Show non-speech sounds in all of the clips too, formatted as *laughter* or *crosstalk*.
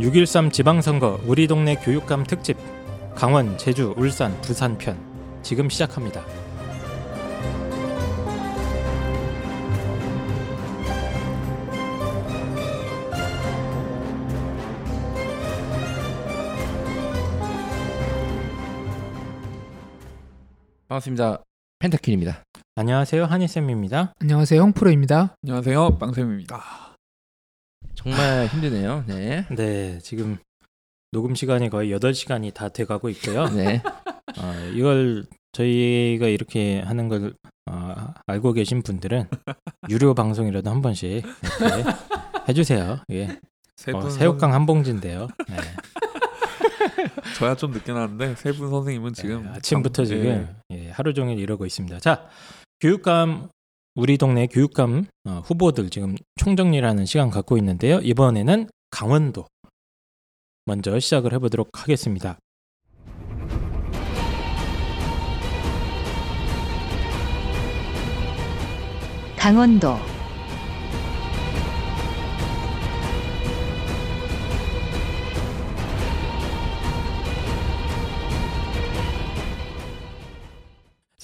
6.13 지방선거 우리 동네 교육감 특집 강원, 제주, 울산, 부산 편 지금 시작합니다. 반갑습니다. 펜타킬입니다. 안녕하세요. 한희쌤입니다. 안녕하세요. 홍프로입니다. 안녕하세요. 빵쌤입니다. 정말 힘드네요. 네. 네, 지금 녹음 시간이 거의 8시간이 다 돼가고 있고요. 네. 어, 이걸 저희가 이렇게 하는 걸 어, 알고 계신 분들은 유료 방송이라도 한 번씩 이렇게 해주세요. 예. 세분 어, 새우깡 한 봉지인데요. 네. *laughs* 저야 좀 늦게 나왔는데 세 분 선생님은 지금 네, 아침부터 방- 지금 예, 하루 종일 이러고 있습니다. 자, 교육감 우리 동네 교육감 어, 후보들 지금 총정리라는 시간 갖고 있는데요. 이번에는 강원도 먼저 시작을 해보도록 하겠습니다. 강원도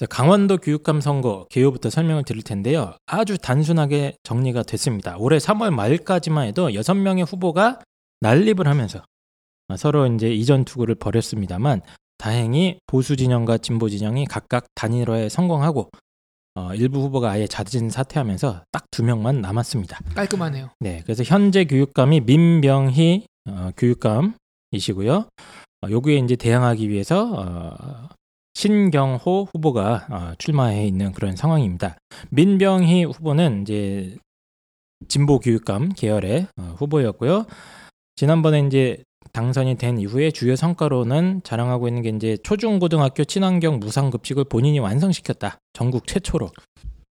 강원도 교육감 선거 개요부터 설명을 드릴 텐데요. 아주 단순하게 정리가 됐습니다. 올해 3월 말까지만 해도 6명의 후보가 난립을 하면서 아, 서로 이제 이전 투구를 벌였습니다만 다행히 보수 진영과 진보 진영이 각각 단일화에 성공하고 어, 일부 후보가 아예 자진 사퇴하면서 딱 두 명만 남았습니다. 깔끔하네요. 네, 그래서 현재 교육감이 민병희 어, 교육감이시고요. 어, 요구에 이제 대항하기 위해서 어, 신경호 후보가 어, 출마해 있는 그런 상황입니다. 민병희 후보는 이제 진보 교육감 계열의 어, 후보였고요. 지난번에 이제 당선이 된 이후에 주요 성과로는 자랑하고 있는 게 이제 초중고등학교 친환경 무상급식을 본인이 완성시켰다. 전국 최초로.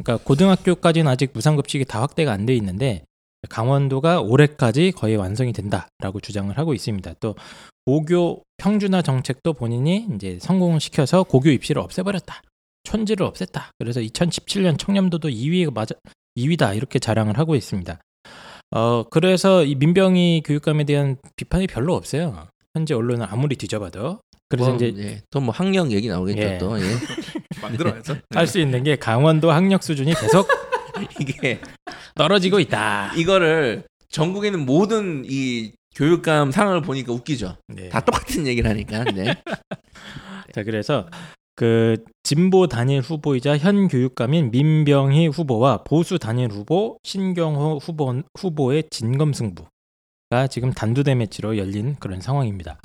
그러니까 고등학교까지는 아직 무상급식이 다 확대가 안 돼 있는데 강원도가 올해까지 거의 완성이 된다라고 주장을 하고 있습니다. 또 고교 평준화 정책도 본인이 이제 성공을 시켜서 고교 입시를 없애버렸다. 촌지를 없앴다. 그래서 2017년 청렴도도 2위가 맞아 2위다 이렇게 자랑을 하고 있습니다. 어 그래서 이 민병희 교육감에 대한 비판이 별로 없어요. 현재 언론은 아무리 뒤져봐도 그래서 뭐, 이제 예, 또뭐 학력 얘기 나오겠죠 예. 또. 예. *laughs* 만들어야죠. 할 수 있는 게 강원도 학력 수준이 계속 *laughs* 이게 떨어지고 있다. 이거를 전국에 있는 모든 이 교육감 상을 보니까 웃기죠. 네. 다 똑같은 얘기를 하니까. 네. *laughs* 자 그래서 그 진보 단일 후보이자 현 교육감인 민병희 후보와 보수 단일 후보 신경호 후보 후보의 진검 승부 가 지금 단두대 매치로 열린 그런 상황입니다.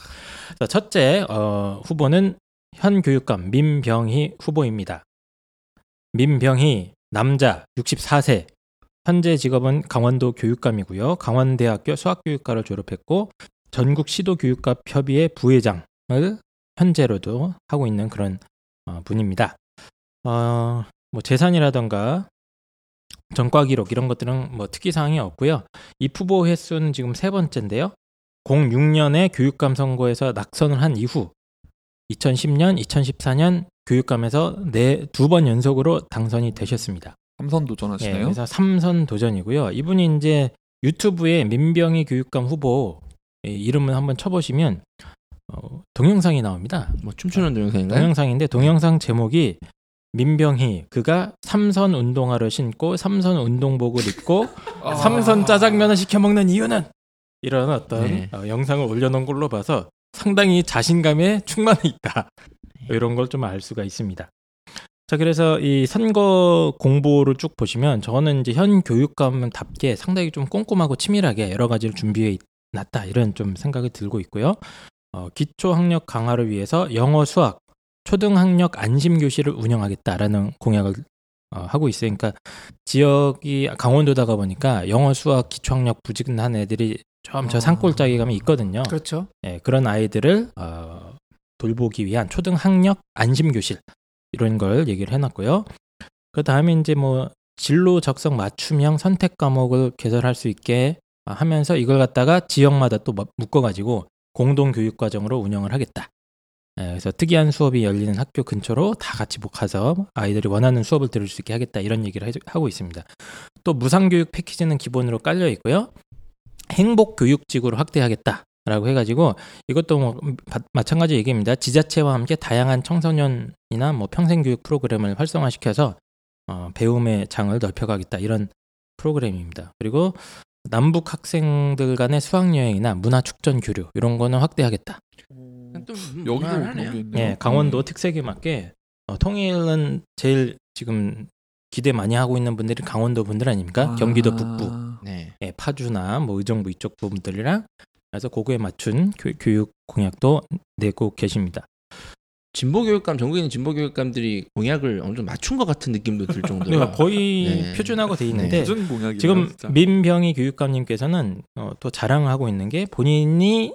자, 첫째 어, 후보는 현 교육감 민병희 후보입니다. 민병희 남자 64세 현재 직업은 강원도 교육감이고요. 강원대학교 수학교육과를 졸업했고 전국 시도교육과 협의회 부회장을 현재로도 하고 있는 그런 어, 분입니다. 어, 뭐 재산이라던가 전과 기록 이런 것들은 뭐 특이 사항이 없고요. 이 후보 횟수는 지금 세 번째인데요. 06년에 교육감 선거에서 낙선을 한 이후 2010년, 2014년 교육감에서 네 두 번 연속으로 당선이 되셨습니다. 삼선 예, 도전하시네요. 그래서 삼선 도전이고요. 이분이 이제 유튜브에 민병희 교육감 후보 예, 이름을 한번 쳐보시면 어, 동영상이 나옵니다. 뭐 춤추는 동영상인가요? 동영상인데 동영상 제목이 민병희 그가 삼선 운동화를 신고 삼선 운동복을 입고 *laughs* 아. 삼선 짜장면을 시켜 먹는 이유는 이런 어떤 네. 어, 영상을 올려놓은 걸로 봐서 상당히 자신감에 충만해 있다 이런 걸 좀 알 수가 있습니다. 자 그래서 이 선거 공보를 쭉 보시면 저는 이제 현 교육감답게 상당히 좀 꼼꼼하고 치밀하게 여러 가지를 준비해 놨다 이런 좀 생각이 들고 있고요. 어, 기초 학력 강화를 위해서 영어 수학 초등학력 안심 교실을 운영하겠다라는 공약을 어, 하고 있어요. 그러니까 지역이 강원도다가 보니까 영어 수학 기초학력 부진한 애들이 좀저 아. 산골짜기 가면 있거든요. 그렇죠. 예, 그런 아이들을 어, 돌보기 위한 초등학력 안심 교실 이런 걸 얘기를 해놨고요. 그 다음에 이제 뭐 진로 적성 맞춤형 선택 과목을 개설할 수 있게 하면서 이걸 갖다가 지역마다 또 묶어가지고 공동 교육 과정으로 운영을 하겠다. 예, 그래서 특이한 수업이 열리는 학교 근처로 다 같이 목 가서 아이들이 원하는 수업을 들을 수 있게 하겠다 이런 얘기를 해- 하고 있습니다. 또 무상교육 패키지는 기본으로 깔려 있고요. 행복 교육직으로 확대하겠다. 라고 해가지고 이것도 뭐 바- 마찬가지 얘기입니다. 지자체와 함께 다양한 청소년이나 뭐 평생교육 프로그램을 활성화시켜서 어, 배움의 장을 넓혀가겠다 이런 프로그램입니다. 그리고 남북 학생들 간의 수학여행이나 문화축전 교류 이런 거는 확대하겠다. 또 여기도. 그런 게 있네요. 예, 강원도 특색에 맞게 어, 통일은 제일 지금 기대 많이 하고 있는 분들이 강원도 분들 아닙니까? 경기도 북부, 네. 예, 파주나 뭐 의정부 이쪽 부분들이랑 그래서 그거에 맞춘 교, 교육 공약도 내고 계십니다. 진보 교육감 전국에 있는 진보 교육감들이 공약을 어느 정도 맞춘 것 같은 느낌도 들 *laughs* 정도로 그러니까 거의 네. 표준화가 돼 네. 있는데 공약이에요? 지금 진짜. 민병희 교육감님께서는 어, 또 자랑하고 있는 게 본인이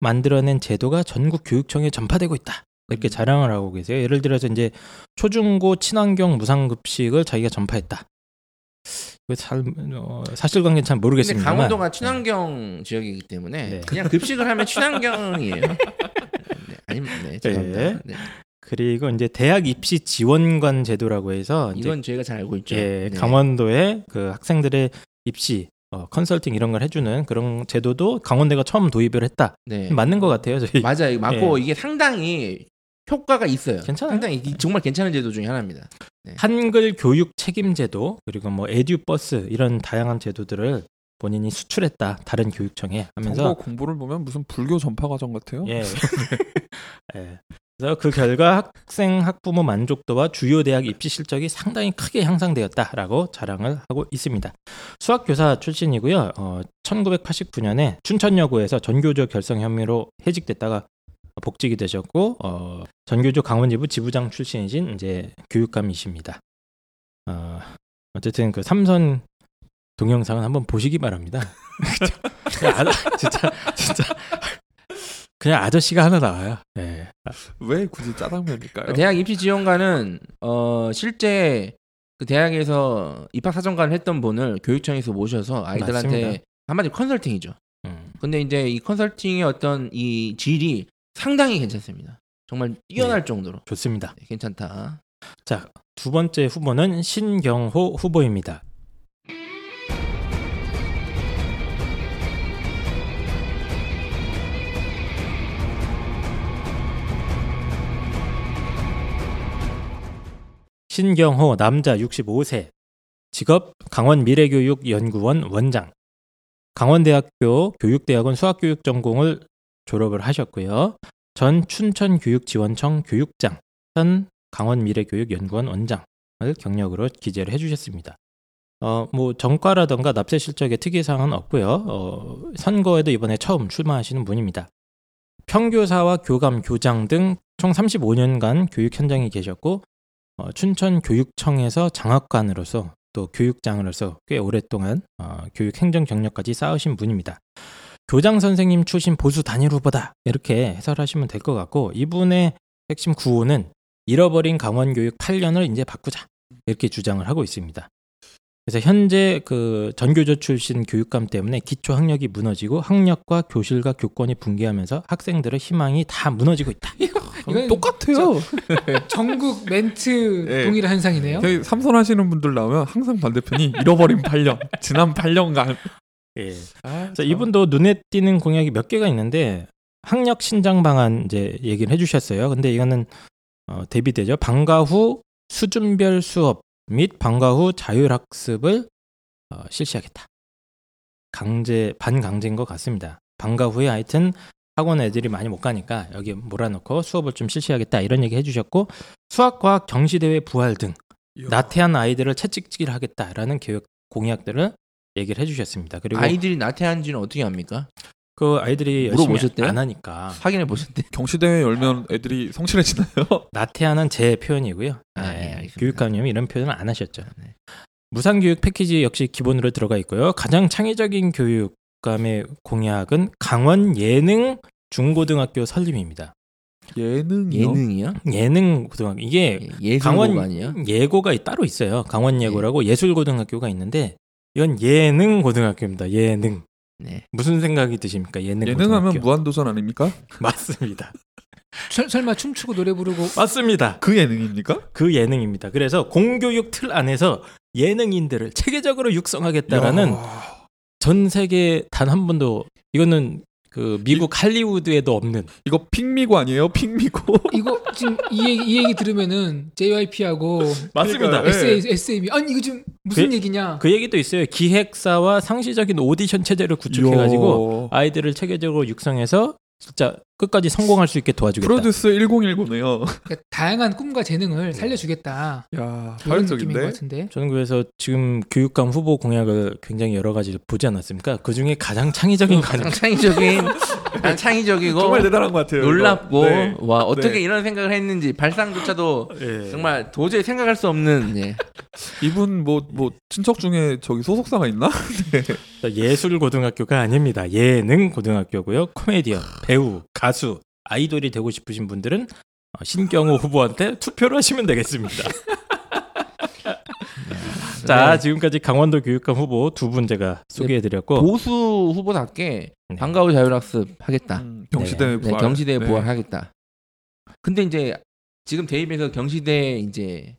만들어낸 제도가 전국 교육청에 전파되고 있다. 이렇게 자랑을 하고 계세요. 예를 들어서 이제 초중고 친환경 무상급식을 자기가 전파했다. 이거 잘 어, 사실관계는 잘 모르겠습니다. 강원도가 친환경 지역이기 때문에 네. 그냥 급식을 하면 친환경이에요. *laughs* 네, 아니면 네, 죄송합니다. 네. 네. 그리고 이제 대학 입시 지원관 제도라고 해서 이건 저희가 잘 알고 있죠. 예, 네. 강원도에 그 학생들의 입시 어, 컨설팅 이런 걸 해주는 그런 제도도 강원대가 처음 도입을 했다. 네. 맞는 것 같아요. 저희. 맞아요. 맞고 이게 상당히 효과가 있어요. 괜찮아요. 상당히 이- 정말 괜찮은 제도 중에 하나입니다. 한글 교육 책임 제도 그리고 뭐 에듀버스 이런 다양한 제도들을 본인이 수출했다 다른 교육청에 하면서 정보 공부를 보면 무슨 불교 전파 과정 같아요. 예. *laughs* *laughs* 예. 그래서 그 결과 학생 학부모 만족도와 주요 대학 입시 실적이 상당히 크게 향상되었다라고 자랑을 하고 있습니다. 수학 교사 출신이고요. 어, 1989년에 춘천여고에서 전교조 결성 혐의로 해직됐다가 복직이 되셨고 어, 전교조 강원지부 지부장 출신이신 이제 교육감이십니다. 어, 어쨌든 그 삼선 동영상은 한번 보시기 바랍니다. *laughs* 그냥 아, 진짜 진짜 그냥 아저씨가 하나 나와요. 예. 왜 굳이 짜장면일까요? 대학 입시 지원관은 어 실제 그 대학에서 입학 사정관을 했던 분을 교육청에서 모셔서 아이들한테 맞습니다. 한마디로 컨설팅이죠. 음. 근데 이제 이 컨설팅의 어떤 이 질이 상당히 괜찮습니다. 정말 뛰어날 정도로 좋습니다. 네, 괜찮다. 자, 두 번째 후보는 신경호 후보입니다. 신경호 남자 65세 직업 강원 미래교육연구원 원장 강원대학교 교육대학원 수학교육 전공을 졸업을 하셨고요. 전 춘천교육지원청 교육장 현 강원미래교육연구원 원장을 경력으로 기재를 해주셨습니다. 어, 뭐 정과라던가 납세 실적의 특이사항은 없고요. 어, 선거에도 이번에 처음 출마하시는 분입니다. 평교사와 교감, 교장 등 총 35년간 교육 현장에 계셨고 어, 춘천교육청에서 장학관으로서 또 교육장으로서 꽤 오랫동안 어, 교육 행정 경력까지 쌓으신 분입니다. 교장 선생님 출신 보수 단일 후보다 이렇게 해설하시면 될 것 같고 이분의 핵심 구호는 잃어버린 강원 교육 8년을 이제 바꾸자 이렇게 주장을 하고 있습니다. 그래서 현재 그 전교조 출신 교육감 때문에 기초 학력이 무너지고 학력과 교실과 교권이 붕괴하면서 학생들의 희망이 다 무너지고 있다. *laughs* 이건 똑같아요. 전국 멘트 *laughs* 네. 동일한 현상이네요. 저희 삼선 하시는 분들 나오면 항상 반대편이 잃어버린 8년, 지난 8년간. 예. 아, 그래서 이분도 눈에 띄는 공약이 몇 개가 있는데 학력 신장 방안 이제 얘기를 해주셨어요. 근데 이거는 어, 대비되죠. 방과 후 수준별 수업 및 방과 후 자율학습을 어, 실시하겠다. 강제 반강제인 것 같습니다. 방과 후에 하여튼 학원 애들이 많이 못 가니까 여기 몰아넣고 수업을 좀 실시하겠다 이런 얘기 해주셨고 수학 과학 경시 대회 부활 등 나태한 아이들을 채찍질 하겠다라는 교육 공약들을 얘기를 해주셨습니다. 그리고 아이들이 나태한 지는 어떻게 합니까? 그 아이들이 열심히 물어보셨대요? 안 하니까 확인해 보셨대. *laughs* 경시대회 열면 애들이 성실해지나요? *laughs* 나태하는 제 표현이고요. 아, 네, 예, 알겠습니다. 교육감님이 이런 표현을 안 하셨죠. 네. 무상교육 패키지 역시 기본으로 들어가 있고요. 가장 창의적인 교육감의 공약은 강원 예능 중고등학교 설립입니다. 예능이요? 예능이요? 예능 고등학교 이게 예, 강원 아니에요? 예고가 따로 있어요. 강원 예고라고 예 술고등학교가 있는데 이건 예능 고등학교입니다. 예능 네. 무슨 생각이 드십니까? 예능 예능하면 고등학교 무한도전 아닙니까? *laughs* 맞습니다. 설, 설마 춤추고 노래 부르고 맞습니다. 그 예능입니까? 그 예능입니다. 그래서 공교육 틀 안에서 예능인들을 체계적으로 육성하겠다라는 야, 전 세계 단 한 번도 이거는 그 미국 할리우드에도 없는 이거 핑미고 아니에요? 핑미고. *laughs* 이거 지금 이 얘기, 이 얘기 들으면은 JYP하고 *laughs* 맞습니다. 네. SA, SAB 아니 이거 지금 무슨 그- 얘기냐? 그 얘기도 있어요. 기획사와 상시적인 오디션 체제를 구축해가지고 아이들을 체계적으로 육성해서 진짜 끝까지 성공할 수 있게 도와주겠다. 프로듀스 1019네요. 그러니까 다양한 꿈과 재능을 살려주겠다. 야, 이런 느낌인 것. 같은데. 저는 그래서 지금 교육감 후보 공약을 굉장히 여러 가지 보지 않았습니까? 그 중에 가장 창의적인 가장 가능. 창의적인, *laughs* 가장 창의적이고 정말 대단한 것 같아요. 놀랍고. 네. 와 어떻게 네. 이런 생각을 했는지 발상조차도 예. 정말 도저히 생각할 수 없는 예. *laughs* 이분 뭐뭐 친척 중에 저기 소속사가 있나? *laughs* 예술 고등학교가 아닙니다. 예능 고등학교고요. 코미디언, 배우, 가 수, 아이돌이 되고 싶으신 분들은 어, 신경호 후보한테 투표를 하시면 되겠습니다. *laughs* 자, 네. 지금까지 강원도 교육감 후보 두 분 제가 소개해드렸고 보수 후보답게 네. 방과 후 자율학습 하겠다. 음, 경시대 네, 부활. 경시대 네. 부활하겠다. 근데 이제 지금 대입에서 경시대 이제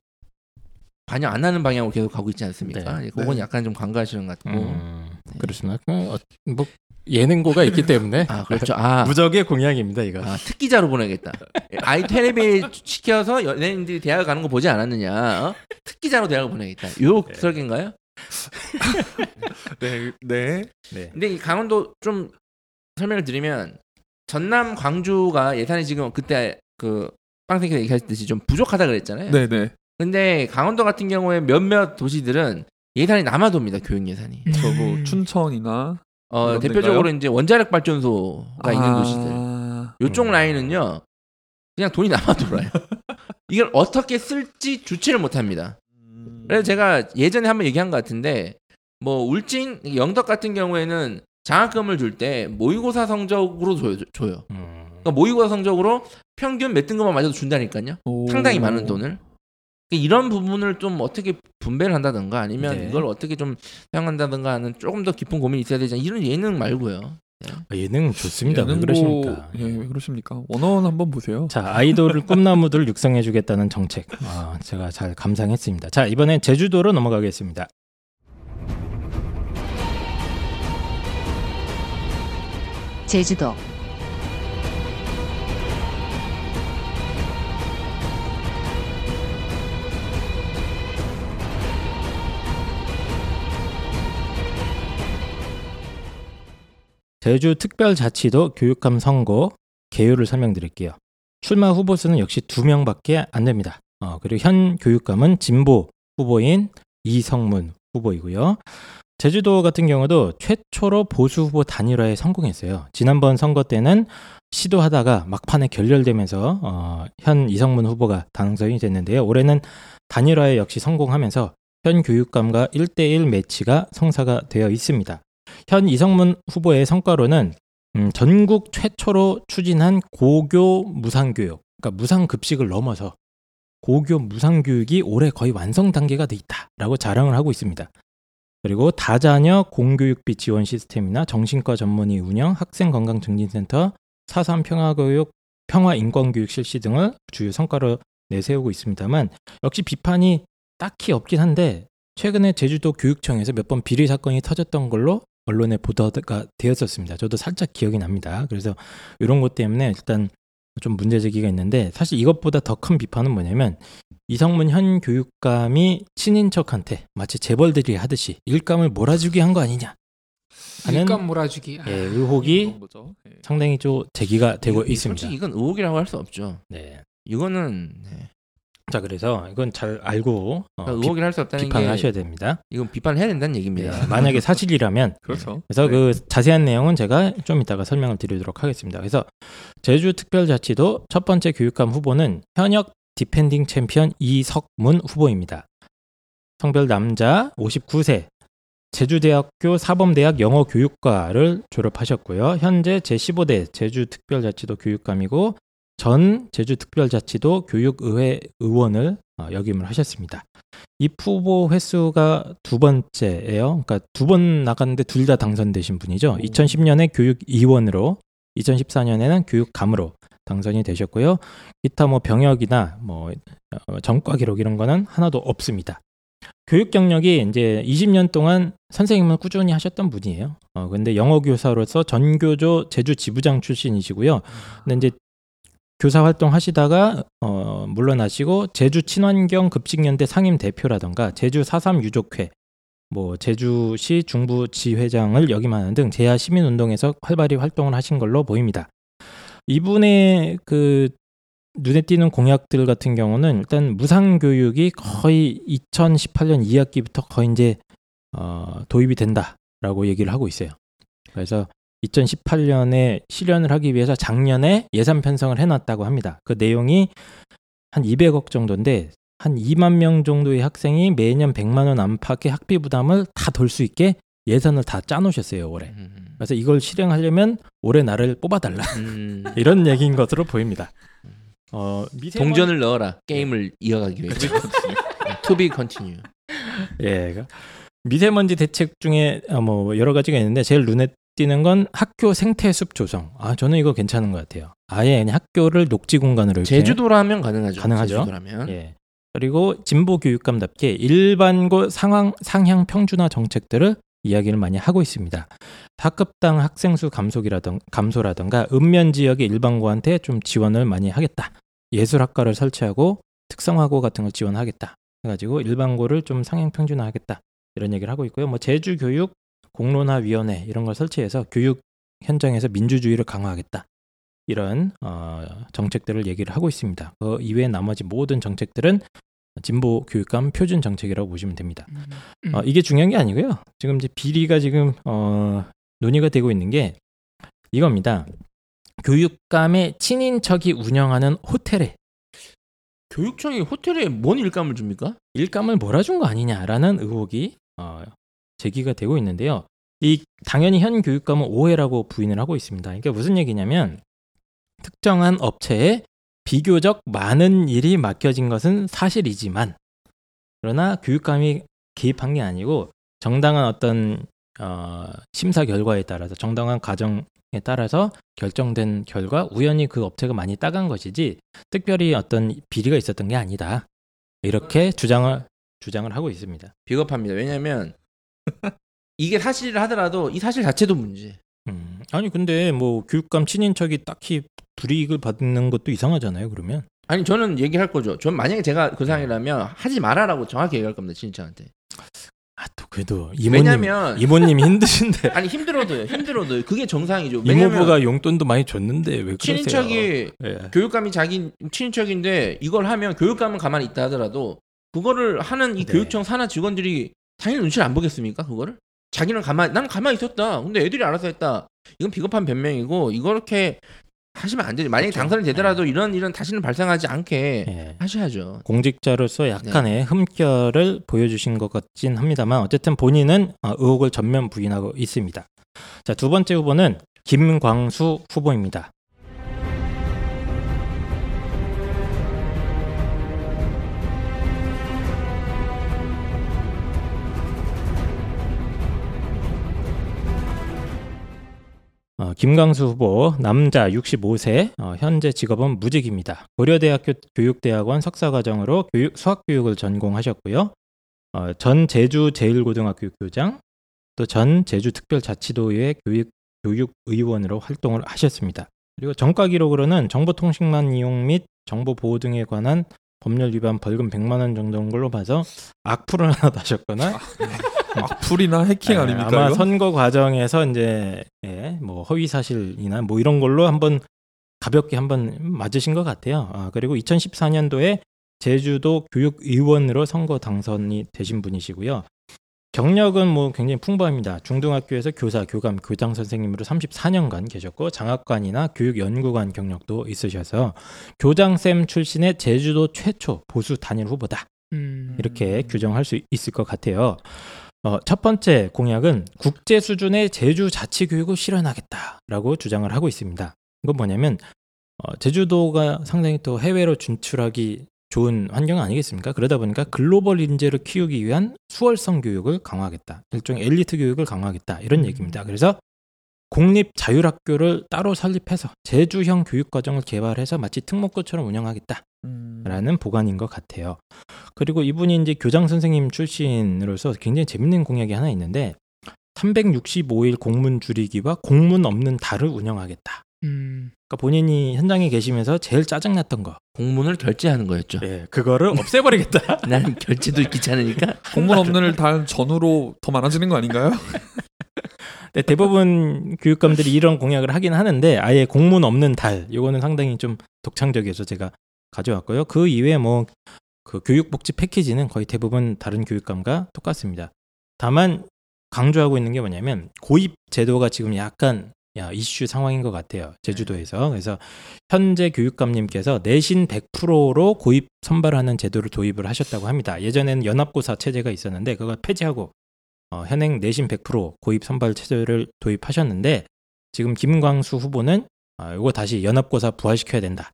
반영 안 하는 방향으로 계속 가고 있지 않습니까? 네. 예, 그건 네. 약간 좀 관가시는 것 같고. 음, 그렇습니다. 어, 뭐 예능고가 있기 때문에 아 그렇죠. 아, 무적의 공약입니다 이거. 아 특기자로 보내겠다. 아이 텔레비 시켜서 연예인들이 대학 가는 거 보지 않았느냐? 어? 특기자로 대학을 보내겠다. 요 네. 설계인가요? *laughs* 네, 네. 네. 근데 이 강원도 좀 설명을 드리면 전남 광주가 예산이 지금 그때 그 빵생이 얘기하셨듯이 좀 부족하다 그랬잖아요. 네, 네. 근데 강원도 같은 경우에 몇몇 도시들은 예산이 남아도입니다 교육 예산이. 음. 저뭐 춘천이나 어 대표적으로 데인가요? 이제 원자력 발전소가 있는 도시들. 아, 요쪽 음. 라인은요 그냥 돈이 남아 돌아요. *laughs* 이걸 어떻게 쓸지 주체를 못 합니다. 음. 그래서 제가 예전에 한번 얘기한 것 같은데 뭐 울진 영덕 같은 경우에는 장학금을 줄 때 모의고사 성적으로 줘요. 줘요. 음. 그러니까 모의고사 성적으로 평균 몇 등급만 맞아도 준다니까요. 오. 상당히 많은 돈을. 이런 부분을 좀 어떻게 분배를 한다든가 아니면 네. 이걸 어떻게 좀 사용한다든가 하는 조금 더 깊은 고민이 있어야 되지 않 이런 예능 말고요. 아, 예능 좋습니다. 왜 예능고- 그러십니까? 예, 왜 그러십니까? 원어원 한번 보세요. 자 아이돌을 꿈나무들 육성해주겠다는 정책 아, 제가 잘 감상했습니다. 자 이번엔 제주도로 넘어가겠습니다. 제주도 제주 특별자치도 교육감 선거 개요를 설명드릴게요. 출마 후보 수는 역시 두 명밖에 안 됩니다. 어, 그리고 현 교육감은 진보 후보인 이성문 후보이고요. 제주도 같은 경우도 최초로 보수 후보 단일화에 성공했어요. 지난번 선거 때는 시도하다가 막판에 결렬되면서 어, 현 이성문 후보가 당선이 됐는데요. 올해는 단일화에 역시 성공하면서 현 교육감과 1대1 매치가 성사가 되어 있습니다. 현 이성문 후보의 성과로는 음, 전국 최초로 추진한 고교 무상교육, 그러니까 무상급식을 넘어서 고교 무상교육이 올해 거의 완성 단계가 돼 있다라고 자랑을 하고 있습니다. 그리고 다자녀 공교육비 지원 시스템이나 정신과 전문의 운영, 학생건강증진센터, 사삼 평화교육, 평화인권교육 실시 등을 주요 성과로 내세우고 있습니다만 역시 비판이 딱히 없긴 한데 최근에 제주도 교육청에서 몇 번 비리 사건이 터졌던 걸로 언론에 보도가 되었었습니다. 저도 살짝 기억이 납니다. 그래서 이런 것 때문에 일단 좀 문제 제기가 있는데 사실 이것보다 더 큰 비판은 뭐냐면 이성문 현 교육감이 친인척한테 마치 재벌들이 하듯이 일감을 몰아주기 한 거 아니냐 하는 일감 몰아주기. 아, 예, 의혹이. 예. 상당히 좀 제기가 되고 이- 있습니다. 솔직히 이건 의혹이라고 할 수 없죠. 네. 이거는 네. 자 그래서 이건 잘 알고 어, 그러니까 비, 의혹이라 할수 없다는 비판을 게 하셔야 됩니다. 이건 비판을 해야 된다는 얘기입니다. 예, 만약에 *laughs* 사실이라면 그렇죠. 그래서 네. 그 자세한 내용은 제가 좀 이따가 설명을 드리도록 하겠습니다. 그래서 제주 특별자치도 첫 번째 교육감 후보는 현역 defending champion 이석문 후보입니다. 성별 남자 59세 제주대학교 사범대학 영어교육과를 졸업하셨고요. 현재 제15대 제주특별자치도 교육감이고 전 제주특별자치도 교육의회 의원을 어, 역임을 하셨습니다. 이 후보 횟수가 두 번째예요. 그러니까 두 번 나갔는데 둘 다 당선되신 분이죠. 2010년에 교육위원으로 2014년에는 교육감으로 당선이 되셨고요. 기타 뭐 병역이나 뭐 어, 전과 기록 이런 거는 하나도 없습니다. 교육 경력이 이제 20년 동안 선생님을 꾸준히 하셨던 분이에요. 어, 근데 영어 교사로서 전교조 제주 지부장 출신이시고요. 근데 이제 교사 활동 하시다가 어, 물러나시고 제주 친환경 급식연대 상임 대표라던가 제주 4.3 유족회 뭐 제주시 중부 지회장을 역임하는 등 제야 시민 운동에서 활발히 활동을 하신 걸로 보입니다. 이분의 그 눈에 띄는 공약들 같은 경우는 일단 무상 교육이 거의 2018년 2학기부터 거의 이제 어, 도입이 된다라고 얘기를 하고 있어요. 그래서 2018년에 실현을 하기 위해서 작년에 예산 편성을 해놨다고 합니다. 그 내용이 한 200억 정도인데 한 2만 명 정도의 학생이 매년 100만 원 안팎의 학비 부담을 다돌수 있게 예산을 다 짜놓으셨어요 올해. 음. 그래서 이걸 실행하려면 올해 나를 뽑아달라 음. *laughs* 이런 얘기인 것으로 보입니다. 어, 미세먼- 동전을 넣어라 게임을 이어가기 위해서. To be continue. 예, 그 미세먼지 대책 중에 어, 뭐 여러 가지가 있는데 제일 눈에 띄는 건 학교 생태숲 조성. 아 저는 이거 괜찮은 것 같아요. 아예 그냥 학교를 녹지 공간으로 제주도라면 가능하죠. 가능하죠. 제주도라면. 예. 그리고 진보 교육감답게 일반고 상황 상향 평준화 정책들을 이야기를 많이 하고 있습니다. 학급당 학생 수 감소기라던 감소라던가 읍면 지역의 일반고한테 좀 지원을 많이 하겠다. 예술학과를 설치하고 특성화고 같은 걸 지원하겠다. 해가지고 일반고를 좀 상향 평준화하겠다. 이런 얘기를 하고 있고요. 뭐 제주 교육 공론화 위원회 이런 걸 설치해서 교육 현장에서 민주주의를 강화하겠다. 이런 어, 정책들을 얘기를 하고 있습니다. 그 이외에 나머지 모든 정책들은 진보 교육감 표준 정책이라고 보시면 됩니다. 음. 어, 이게 중요한 게 아니고요. 지금 이제 비리가 지금 어, 논의가 되고 있는 게 이겁니다. 교육감의 친인척이 운영하는 호텔에 교육청이 호텔에 뭔 일감을 줍니까? 일감을 몰아준 거 아니냐라는 의혹이 어, 제기가 되고 있는데요. 이 당연히 현 교육감은 오해라고 부인을 하고 있습니다. 그러니까 무슨 얘기냐면 특정한 업체에 비교적 많은 일이 맡겨진 것은 사실이지만 그러나 교육감이 개입한 게 아니고 정당한 어떤 어, 심사 결과에 따라서 정당한 과정에 따라서 결정된 결과 우연히 그 업체가 많이 따간 것이지 특별히 어떤 비리가 있었던 게 아니다. 이렇게 주장을 주장을 하고 있습니다. 비겁합니다. 왜냐하면 이게 사실이라 하더라도 이 사실 자체도 문제. 음, 아니 근데 뭐 교육감 친인척이 딱히 불이익을 받는 것도 이상하잖아요. 그러면 아니 저는 얘기할 거죠. 전 만약에 제가 그 상황이라면 하지 말아라고 정확히 얘기할 겁니다. 진짜한테. 아 또 그래도 이모님 왜냐면 이모님이 힘드신데 *laughs* 아니 힘들어도요. 힘들어도 그게 정상이죠. 이모부가 용돈도 많이 줬는데 왜? 친인척이 예. 교육감이 자기 친인척인데 이걸 하면 교육감은 가만히 있다 하더라도 그거를 하는 이 네. 교육청 산하 직원들이 당연히 눈치를 안 보겠습니까? 그거를 자기는 가만 나는 가만히 있었다. 근데 애들이 알아서 했다. 이건 비겁한 변명이고 이렇게 하시면 안 되죠. 만약에 그렇죠. 당선이 되더라도 이런 일은 다시는 발생하지 않게 예. 하셔야죠. 공직자로서 약간의 흠결을 보여주신 것 같진 합니다만 어쨌든 본인은 어, 의혹을 전면 부인하고 있습니다. 자 두 번째 후보는 김광수 후보입니다. 어, 김광수 후보 남자 65세 어, 현재 직업은 무직입니다. 고려대학교 교육대학원 석사과정으로 교육, 수학교육을 전공하셨고요. 어, 전 제주 제1고등학교 교장 또 전 제주특별자치도의회 교육, 교육의원으로 활동을 하셨습니다. 그리고 정가 기록으로는 정보통신망 이용 및 정보 보호 등에 관한 법률 위반 벌금 100만 원 정도인 걸로 봐서 악플을 하나 *laughs* 다셨거나 악플이나 해킹 네, 아닙니까? 아마 이거? 선거 과정에서 이제 예, 뭐 허위 사실이나 뭐 이런 걸로 한번 가볍게 한번 맞으신 것 같아요. 아, 그리고 2014년도에 제주도 교육의원으로 선거 당선이 되신 분이시고요. 경력은 뭐 굉장히 풍부합니다. 중등학교에서 교사, 교감, 교장 선생님으로 34년간 계셨고 장학관이나 교육연구관 경력도 있으셔서 교장쌤 출신의 제주도 최초 보수 단일 후보다. 음. 이렇게 규정할 수 있을 것 같아요. 어, 첫 번째 공약은 국제 수준의 제주 자치 교육을 실현하겠다라고 주장을 하고 있습니다. 이건 뭐냐면 어, 제주도가 상당히 또 해외로 진출하기 좋은 환경 아니겠습니까? 그러다 보니까 글로벌 인재를 키우기 위한 수월성 교육을 강화하겠다. 일종의 엘리트 교육을 강화하겠다. 이런 음. 얘기입니다. 그래서 공립 자율학교를 따로 설립해서 제주형 교육 과정을 개발해서 마치 특목고처럼 운영하겠다. 라는 보관인 것 같아요. 그리고 이분이 이제 교장 선생님 출신으로서 굉장히 재밌는 공약이 하나 있는데 365일 공문 줄이기와 공문 없는 달을 운영하겠다. 음, 그러니까 본인이 현장에 계시면서 제일 짜증났던 거. 공문을 결제하는 거였죠. 예, 그거를 *laughs* 없애버리겠다. *laughs* 난 결제도 귀찮으니까 공문 없는 달 전후로 더 많아지는 거 아닌가요? *laughs* 네, 대부분 교육감들이 이런 공약을 하긴 하는데 아예 공문 없는 달 이거는 상당히 좀 독창적이어서 제가 가져왔고요. 그 이외에 뭐 그 교육복지 패키지는 거의 대부분 다른 교육감과 똑같습니다. 다만 강조하고 있는 게 뭐냐면 고입 제도가 지금 약간 야, 이슈 상황인 것 같아요. 제주도에서. 그래서 현재 교육감님께서 내신 100%로 고입 선발하는 제도를 도입을 하셨다고 합니다. 예전에는 연합고사 체제가 있었는데 그걸 폐지하고 어, 현행 내신 100% 고입 선발 체제를 도입하셨는데 지금 김광수 후보는 아, 이거 다시 연합고사 부활시켜야 된다.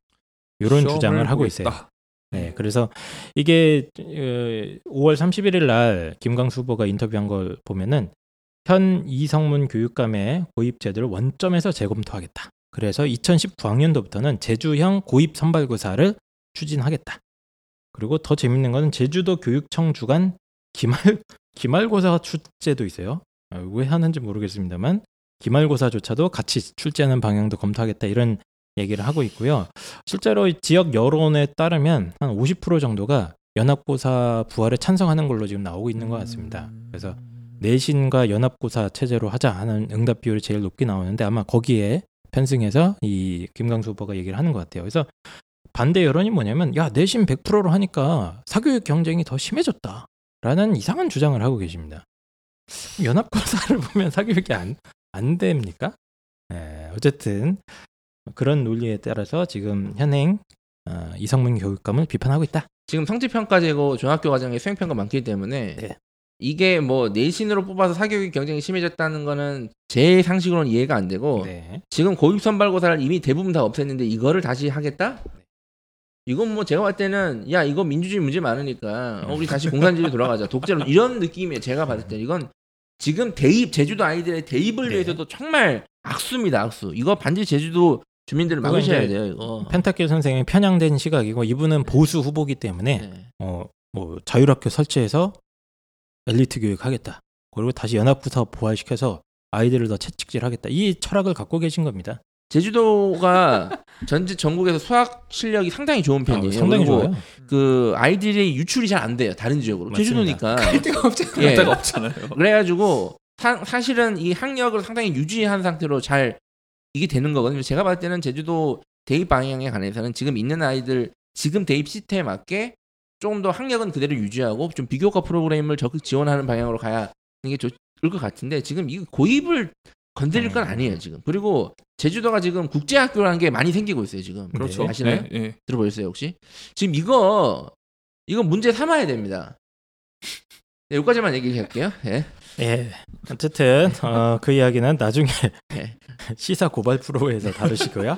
이런 주장을 하고. 있어요. 네, 그래서 이게 어, 5월 31일 날 김광수 후보가 인터뷰한 걸 보면은 현 이성문 교육감의 고입 제도를 원점에서 재검토하겠다. 그래서 2019학년도부터는 제주형 고입 선발고사를 추진하겠다. 그리고 더 재밌는 거는 제주도 교육청 주관 기말 기말고사 출제도 있어요. 아, 왜 하는지 모르겠습니다만 기말고사조차도 같이 출제하는 방향도 검토하겠다 이런 얘기를 하고 있고요. 실제로 이 지역 여론에 따르면 한 50% 정도가 연합고사 부활에 찬성하는 걸로 지금 나오고 있는 것 같습니다. 그래서 내신과 연합고사 체제로 하자 하는 응답 비율이 제일 높게 나오는데 아마 거기에 편승해서 이 김강수 후보가 얘기를 하는 것 같아요. 그래서 반대 여론이 뭐냐면 야 내신 100%로 하니까 사교육 경쟁이 더 심해졌다 라는 이상한 주장을 하고 계십니다. 연합고사를 *laughs* 보면 사교육이 안, 안 됩니까? 예, 어쨌든 그런 논리에 따라서 지금 현행 어, 이성문 교육감을 비판하고 있다. 지금 성취평가제고 중학교 과정에 수행평가 많기 때문에 네. 이게 뭐 내신으로 뽑아서 사교육 경쟁이 심해졌다는 거는 제 상식으로는 이해가 안 되고 네. 지금 고입 선발고사를 이미 대부분 다 없앴는데 이거를 다시 하겠다? 이건 뭐 제가 봤을 때는 야 이거 민주주의 문제 많으니까 어, 우리 다시 공산주의로 돌아가자 독재로 이런 느낌이에요 제가 봤을 때 이건 지금 대입 제주도 아이들의 대입을 네. 위해서도 정말 악수입니다 악수 이거 반드시 제주도 주민들을 막으셔야 돼요 이거 펜타킬 선생의 편향된 시각이고 이분은 보수 후보기 때문에 네. 어, 뭐 자율학교 설치해서 엘리트 교육하겠다. 그리고 다시 연합고사 부활시켜서 아이들을 더 채찍질하겠다. 이 철학을 갖고 계신 겁니다. 제주도가 전체 전국에서 수학 실력이 상당히 좋은 편이에요. 아, 상당히 좋아요. 그 아이들이 유출이 잘 안 돼요. 다른 지역으로. 맞습니다. 제주도니까. 데가 없잖아. 예. 데가 없잖아요. 그래가지고 사, 사실은 이 학력을 상당히 유지한 상태로 잘 이게 되는 거거든요. 제가 봤을 때는 제주도 대입 방향에 관해서는 지금 있는 아이들 지금 대입 시스템에 맞게 조금 더 학력은 그대로 유지하고 좀 비교과 프로그램을 적극 지원하는 방향으로 가야 하는 게 좋을 것 같은데 지금 이 고입을 건드릴 건 음. 아니에요 지금. 그리고 제주도가 지금 국제학교라는 게 많이 생기고 있어요 지금. 그렇죠. 아시나요? 예, 예. 들어보셨어요 혹시? 지금 이거 이거 문제 삼아야 됩니다. 네, 여기까지만 얘기할게요. 예. 예. 어쨌든 어, 그 이야기는 나중에 네. *laughs* *laughs* 시사 고발 프로에서 다루시고요.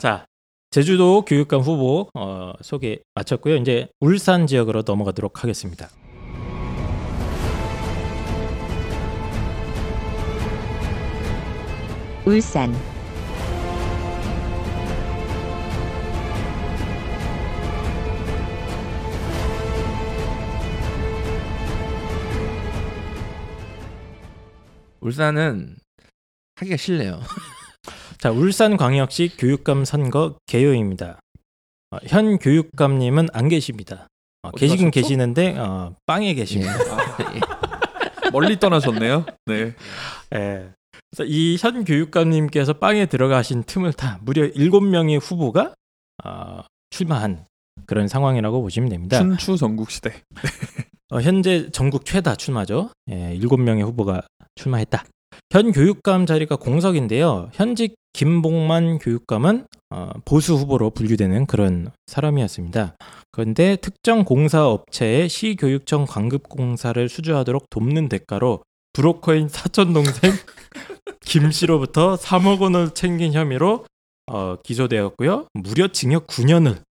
자, 제주도 교육감 후보 어, 소개 마쳤고요. 이제 울산 지역으로 넘어가도록 하겠습니다. 울산 울산은 하기가 싫네요. *laughs* 자, 울산광역시 교육감 선거 개요입니다. 어, 현 교육감님은 안 계십니다. 어, 계시긴 가셨죠? 계시는데 어, 빵에 *laughs* 계십니다. 멀리 떠나셨네요. 네. 예. 그래서 이 현 교육감님께서 빵에 들어가신 틈을 타 무려 7명의 후보가 어, 출마한 그런 상황이라고 보시면 됩니다. 춘추 전국 시대. 어, 현재 전국 최다 출마죠. 예, 7명의 후보가 출마했다. 현 교육감 자리가 공석인데요. 현직 김봉만 교육감은 어, 보수 후보로 분류되는 그런 사람이었습니다. 그런데 특정 공사 업체의 시교육청 관급 공사를 수주하도록 돕는 대가로 브로커인 사촌 동생 *laughs* 김 씨로부터 3억 원을 챙긴 혐의로 어, 기소되었고요. 무려 징역 9년을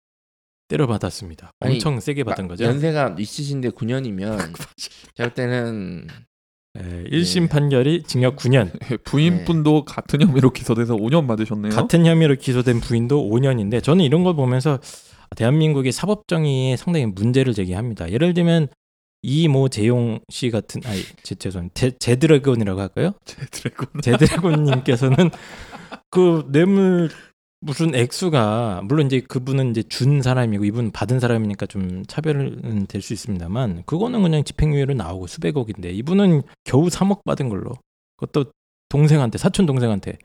때려받았습니다. 아니, 엄청 세게 받은 거죠. 연세가 있으신데 9년이면 *laughs* 제가 볼 때는 예, 1심 판결이 징역 9년. 예, 부인분도 같은 혐의로 기소돼서 5년 받으셨네요. 같은 혐의로 기소된 부인도 5년인데 저는 이런 걸 보면서 대한민국의 사법 정의에 상당히 문제를 제기합니다. 예를 들면 이모 재용 씨 같은 아니 제, 죄송 제, 제드래곤이라고 할까요? 제 드래곤. *laughs* 제드래곤님께서는 그 뇌물 무슨 액수가 물론 이제 그분은 이제 준 사람이고 이분 받은 사람이니까 좀 차별은 될 수 있습니다만 그거는 그냥 집행유예로 나오고 수백억인데 이분은 겨우 3억 받은 걸로 그것도 동생한테 사촌 동생한테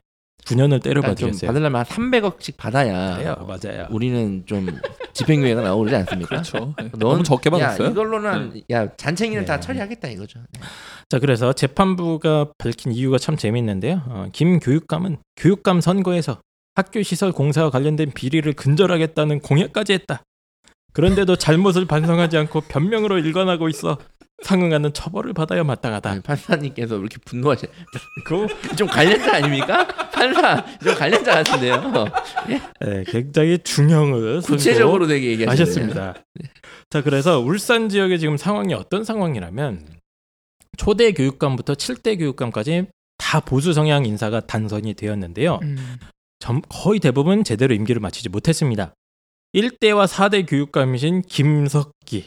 9년을 때려 그러니까. 받으려면 한 300억씩 받아야 맞아요, 맞아요. 우리는 좀 집행유예가 나오지 않습니까? *laughs* 그렇죠. 네. 넌- 너무 적게 받았어요. 야 이걸로는 야 잔챙이는 네. 다 처리하겠다 이거죠. 네. 자 그래서 재판부가 밝힌 이유가 참 재미있는데요. 어, 김 교육감은 교육감 선거에서 학교 시설 공사와 관련된 비리를 근절하겠다는 공약까지 했다. 그런데도 잘못을 반성하지 않고 변명으로 일관하고 있어 상응하는 처벌을 받아야 마땅하다. 아니, 판사님께서 왜 이렇게 분노하시? 그 *laughs* 좀 관련자 아닙니까? 판사 좀 관련자 같은데요. 네, 굉장히 중형을 구체적으로 되게 얘기하시네요. 하셨습니다. 자, 그래서 울산 지역의 지금 상황이 어떤 상황이라면 초대 교육감부터 7대 교육감까지 다 보수 성향 인사가 단선이 되었는데요. 음. 점- 거의 대부분 제대로 임기를 마치지 못했습니다. 1대와 4대 교육감이신 김석기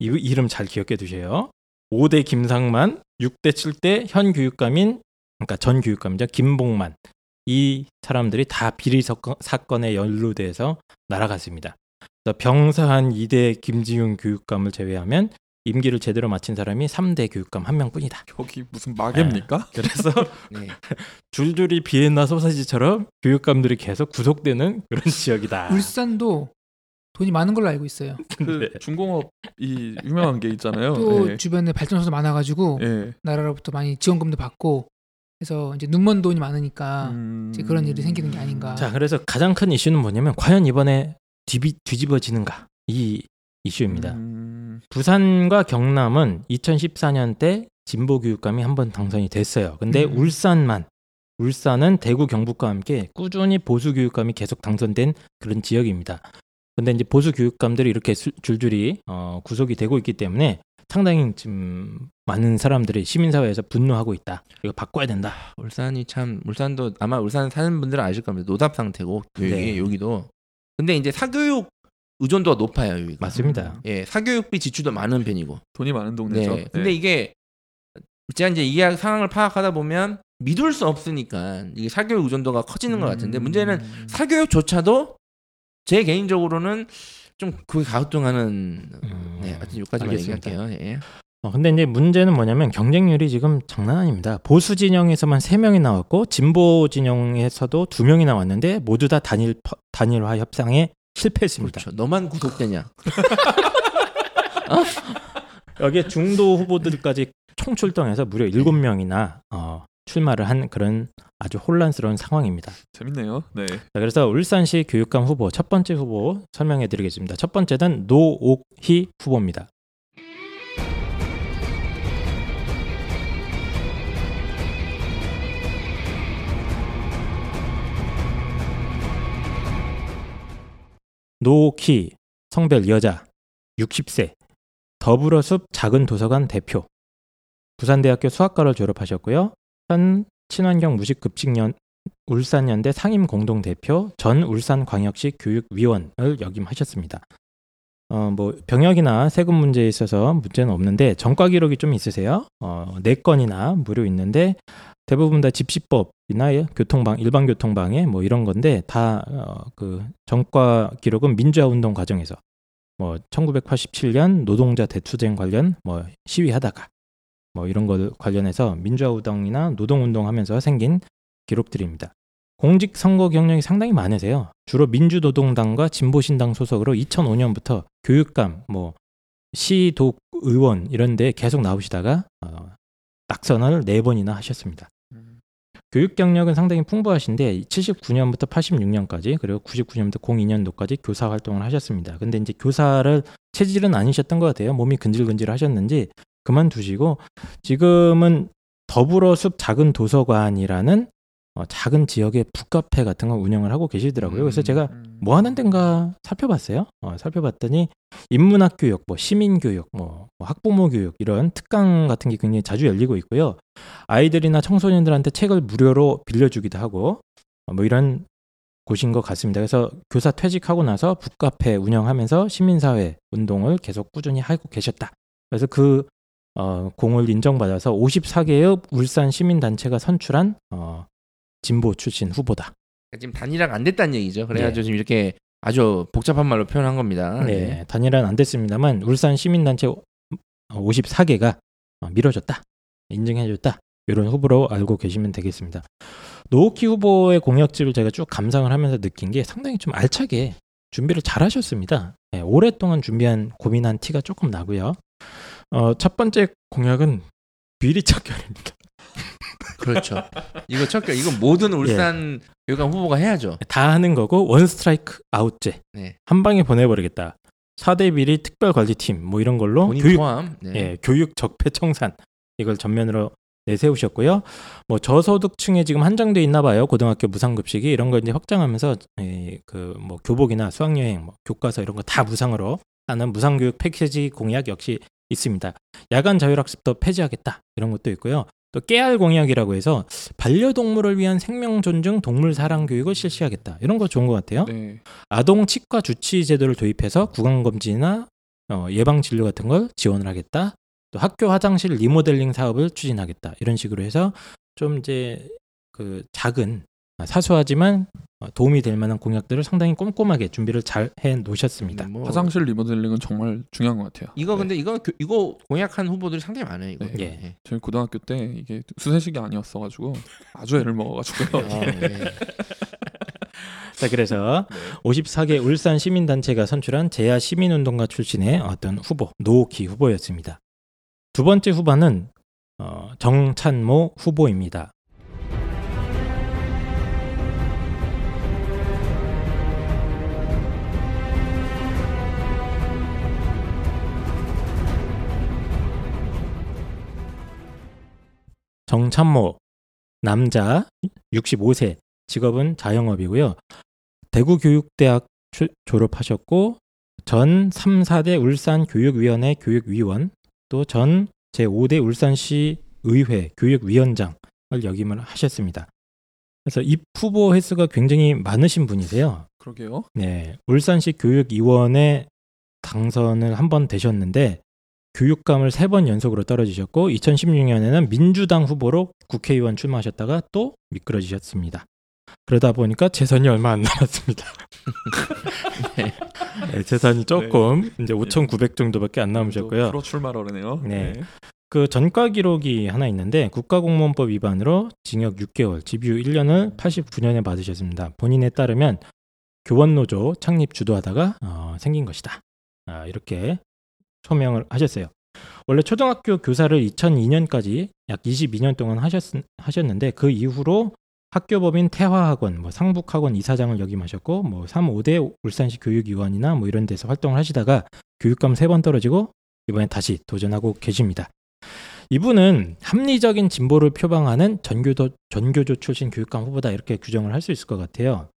이 이름 잘 기억해 두세요. 5대 김상만, 6대 7대 현 교육감인 그러니까 전 교육감이죠. 김봉만 이 사람들이 다 비리 사건- 사건에 연루돼서 날아갔습니다. 병사한 2대 김지훈 교육감을 제외하면 임기를 제대로 마친 사람이 3대 교육감 한 명뿐이다. 여기 무슨 마개입니까? 그래서 *laughs* 네. 줄줄이 비엔나 소사지처럼 교육감들이 계속 구속되는 그런 지역이다. 울산도 돈이 많은 걸로 알고 있어요. 그 네. 중공업 이 유명한 게 있잖아요. 또 예. 주변에 발전소도 많아가지고 예. 나라로부터 많이 지원금도 받고 그래서 이제 눈먼 돈이 많으니까 음. 이제 그런 일이 생기는 게 아닌가. 자, 그래서 가장 큰 이슈는 뭐냐면 과연 이번에 뒤비, 뒤집어지는가 이 이슈입니다. 음. 부산과 경남은 2014년 때 진보 교육감이 한 번 당선이 됐어요. 근데 음. 울산만 울산은 대구 경북과 함께 꾸준히 보수 교육감이 계속 당선된 그런 지역입니다. 근데 이제 보수 교육감들이 이렇게 수- 줄줄이 어, 구속이 되고 있기 때문에 상당히 지금 많은 사람들이 시민사회에서 분노하고 있다. 이거 바꿔야 된다. 울산이 참 울산도 아마 울산 사는 분들은 아실 겁니다. 노답 상태고 교육이 네. 여기도. 근데 이제 사교육 의존도가 높아요 여기가. 맞습니다. 예, 사교육비 지출도 많은 편이고. 돈이 많은 동네죠. 네. 근데 이게 제가 이제 이 상황을 파악하다 보면 믿을 수 없으니까 이게 사교육 의존도가 커지는 것 같은데 음. 문제는 사교육조차도 제 개인적으로는 좀 그게 가혹등하는 음, 네, 하여튼 알겠습니다. 얘기할게요. 예. 어, 근데 이제 문제는 뭐냐면 경쟁률이 지금 장난 아닙니다. 보수 진영에서만 3명이 나왔고 진보 진영에서도 2명이 나왔는데 모두 다 단일 퍼- 단일화 협상에 실패했습니다. 그렇죠. 너만 구속되냐? *laughs* 여기에 중도 후보들까지 총출동해서 무려 7명이나 어, 출마를 한 그런 아주 혼란스러운 상황입니다. 재밌네요. 네. 자, 그래서 울산시 교육감 후보 첫 번째 후보 설명해 드리겠습니다. 첫 번째는 노옥희 후보입니다. 노옥희 성별 여자 60세 더불어숲 작은 도서관 대표 부산대학교 수학과를 졸업하셨고요. 현 친환경 무식급식연 울산연대 상임 공동 대표 전 울산광역시 교육위원을 역임하셨습니다. 어, 뭐 병역이나 세금 문제에 있어서 문제는 없는데 전과 기록이 좀 있으세요. 어, 네 건이나 무료 있는데 대부분 다 집시법이나 교통방 일반 교통방해 뭐 이런 건데 다그 전과 기록은 민주화 운동 과정에서 뭐 1987년 노동자 대투쟁 관련 뭐 시위하다가 뭐 이런 것 관련해서 민주화 운동이나 노동 운동하면서 생긴 기록들입니다. 공직 선거 경력이 상당히 많으세요. 주로 민주노동당과 진보신당 소속으로 2005년부터 교육감, 뭐 시도 의원 이런 데 계속 나오시다가 어, 낙선을 네 번이나 하셨습니다. 교육 경력은 상당히 풍부하신데 79년부터 86년까지 그리고 99년부터 02년도까지 교사 활동을 하셨습니다. 근데 이제 교사를 체질은 아니셨던 것 같아요. 몸이 근질근질 하셨는지 그만두시고 지금은 더불어숲 작은 도서관이라는 어, 작은 지역의 북카페 같은 거 운영을 하고 계시더라고요. 그래서 제가 음. 뭐 하는 데인가 살펴봤어요. 어, 살펴봤더니 인문학 교육, 뭐 시민 교육, 뭐, 뭐 학부모 교육 이런 특강 같은 게 굉장히 자주 열리고 있고요. 아이들이나 청소년들한테 책을 무료로 빌려주기도 하고 어, 뭐 이런 곳인 것 같습니다. 그래서 교사 퇴직하고 나서 북카페 운영하면서 시민사회 운동을 계속 꾸준히 하고 계셨다. 그래서 그 어, 공을 인정받아서 54개의 울산 시민단체가 선출한 어, 진보 출신 후보다. 그러니까 지금 단일화가 안 됐다는 얘기죠. 그래가지고 네. 지금 이렇게 아주 복잡한 말로 표현한 겁니다. 네, 단일화는 안 됐습니다만 울산 시민단체 54개가 어, 밀어줬다, 인정해줬다 이런 후보로 알고 계시면 되겠습니다. 노옥희 후보의 공약집을 제가 쭉 감상을 하면서 느낀 게 상당히 좀 알차게 준비를 잘 하셨습니다. 네, 오랫동안 준비한 고민한 티가 조금 나고요. 어, 첫 번째 공약은 비리 척결입니다. 그렇죠. 이거 첫 이건 모든 울산 교육감 후보가 해야죠. 다 하는 거고 one strike out제 네. 한 방에 보내버리겠다. 4대 비리 특별관리팀 뭐 이런 걸로 교육 포함. 네. 예, 교육 적폐 청산 이걸 전면으로 내세우셨고요. 뭐 저소득층에 지금 한정돼 있나 봐요. 고등학교 무상급식이 이런 걸 이제 확장하면서 예, 그뭐 교복이나 수학여행, 뭐 교과서 이런 거 다 무상으로 하는 무상교육 패키지 공약 역시 있습니다. 야간 자율학습도 폐지하겠다 이런 것도 있고요. 또 깨알 공약이라고 해서 반려동물을 위한 생명 존중 동물 사랑 교육을 실시하겠다 이런 거 좋은 것 같아요. 네. 아동 치과 주치 제도를 도입해서 구강 검진이나 어, 예방 진료 같은 걸 지원을 하겠다. 또 학교 화장실 리모델링 사업을 추진하겠다. 이런 식으로 해서 좀 이제 그 작은 아, 사소하지만 어, 도움이 될 만한 공약들을 상당히 꼼꼼하게 준비를 잘 해 놓으셨습니다. 뭐 화장실 리모델링은 정말 중요한 것 같아요. 이거 네. 근데 이거 교- 이거 공약한 후보들이 상당히 많아요. 이거. 네. 예. 네. 저희 고등학교 때 이게 수세식이 아니었어가지고 아주 애를 먹어가지고요. 어, 네. 자, 그래서 54개 울산 시민단체가 선출한 제야 시민운동가 출신의 어떤 후보, 노키 후보였습니다. 두 번째 후보는 어, 정찬모 후보입니다. 정찬모 남자 65세 직업은 자영업이고요. 대구교육대학 출- 졸업하셨고 전 3, 4대 울산 교육위원회 교육위원 또 전 제5대 울산시 의회 교육위원장을 역임을 하셨습니다. 그래서 입 후보 횟수가 굉장히 많으신 분이세요. 그러게요. 네, 울산시 교육위원회 당선을 한 번 되셨는데 교육감을 세 번 연속으로 떨어지셨고 2016년에는 민주당 후보로 국회의원 출마하셨다가 또 미끄러지셨습니다. 그러다 보니까 재선이 얼마 안 남았습니다. *laughs* 네, 재선이 조금 이제 5,900 정도밖에 안 남으셨고요. 프로 출마러네요. 네. 그 전과 기록이 하나 있는데 국가공무원법 위반으로 징역 6개월, 집유 1년을 89년에 받으셨습니다. 본인에 따르면 교원노조 창립 주도하다가 어, 생긴 것이다. 아, 이렇게 소명을 하셨어요. 원래 초등학교 교사를 2002년까지 약 22년 동안 하셨, 하셨는데 그 이후로 학교법인 태화학원, 뭐 상북학원 이사장을 역임하셨고 뭐 3, 5대 울산시 교육위원이나 뭐 이런 데서 활동을 하시다가 교육감 세 번 떨어지고 이번에 다시 도전하고 계십니다. 이분은 합리적인 진보를 표방하는 전교조, 전교조 출신 교육감 후보다 이렇게 규정을 할 수 있을 것 같아요.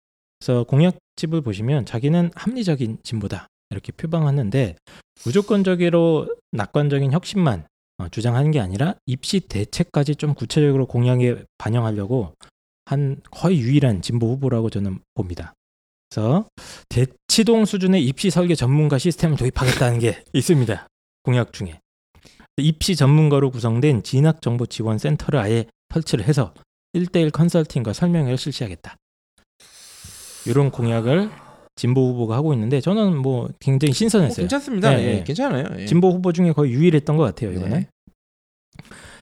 그래서 공약집을 보시면 자기는 합리적인 진보다 이렇게 표방하는데 무조건적으로 낙관적인 혁신만 어, 주장하는 게 아니라 입시 대책까지 좀 구체적으로 공약에 반영하려고 한 거의 유일한 진보 후보라고 저는 봅니다. 그래서 대치동 수준의 입시 설계 전문가 시스템을 도입하겠다는 게 *laughs* 있습니다. 공약 중에. 입시 전문가로 구성된 진학정보지원센터를 아예 설치를 해서 1대1 컨설팅과 설명회를 실시하겠다. 이런 공약을 진보 후보가 하고 있는데 저는 뭐 굉장히 뭐 신선했어요. 괜찮습니다. 네, 예, 네. 괜찮아요. 예. 진보 후보 중에 거의 유일했던 것 같아요. 이번에. 네.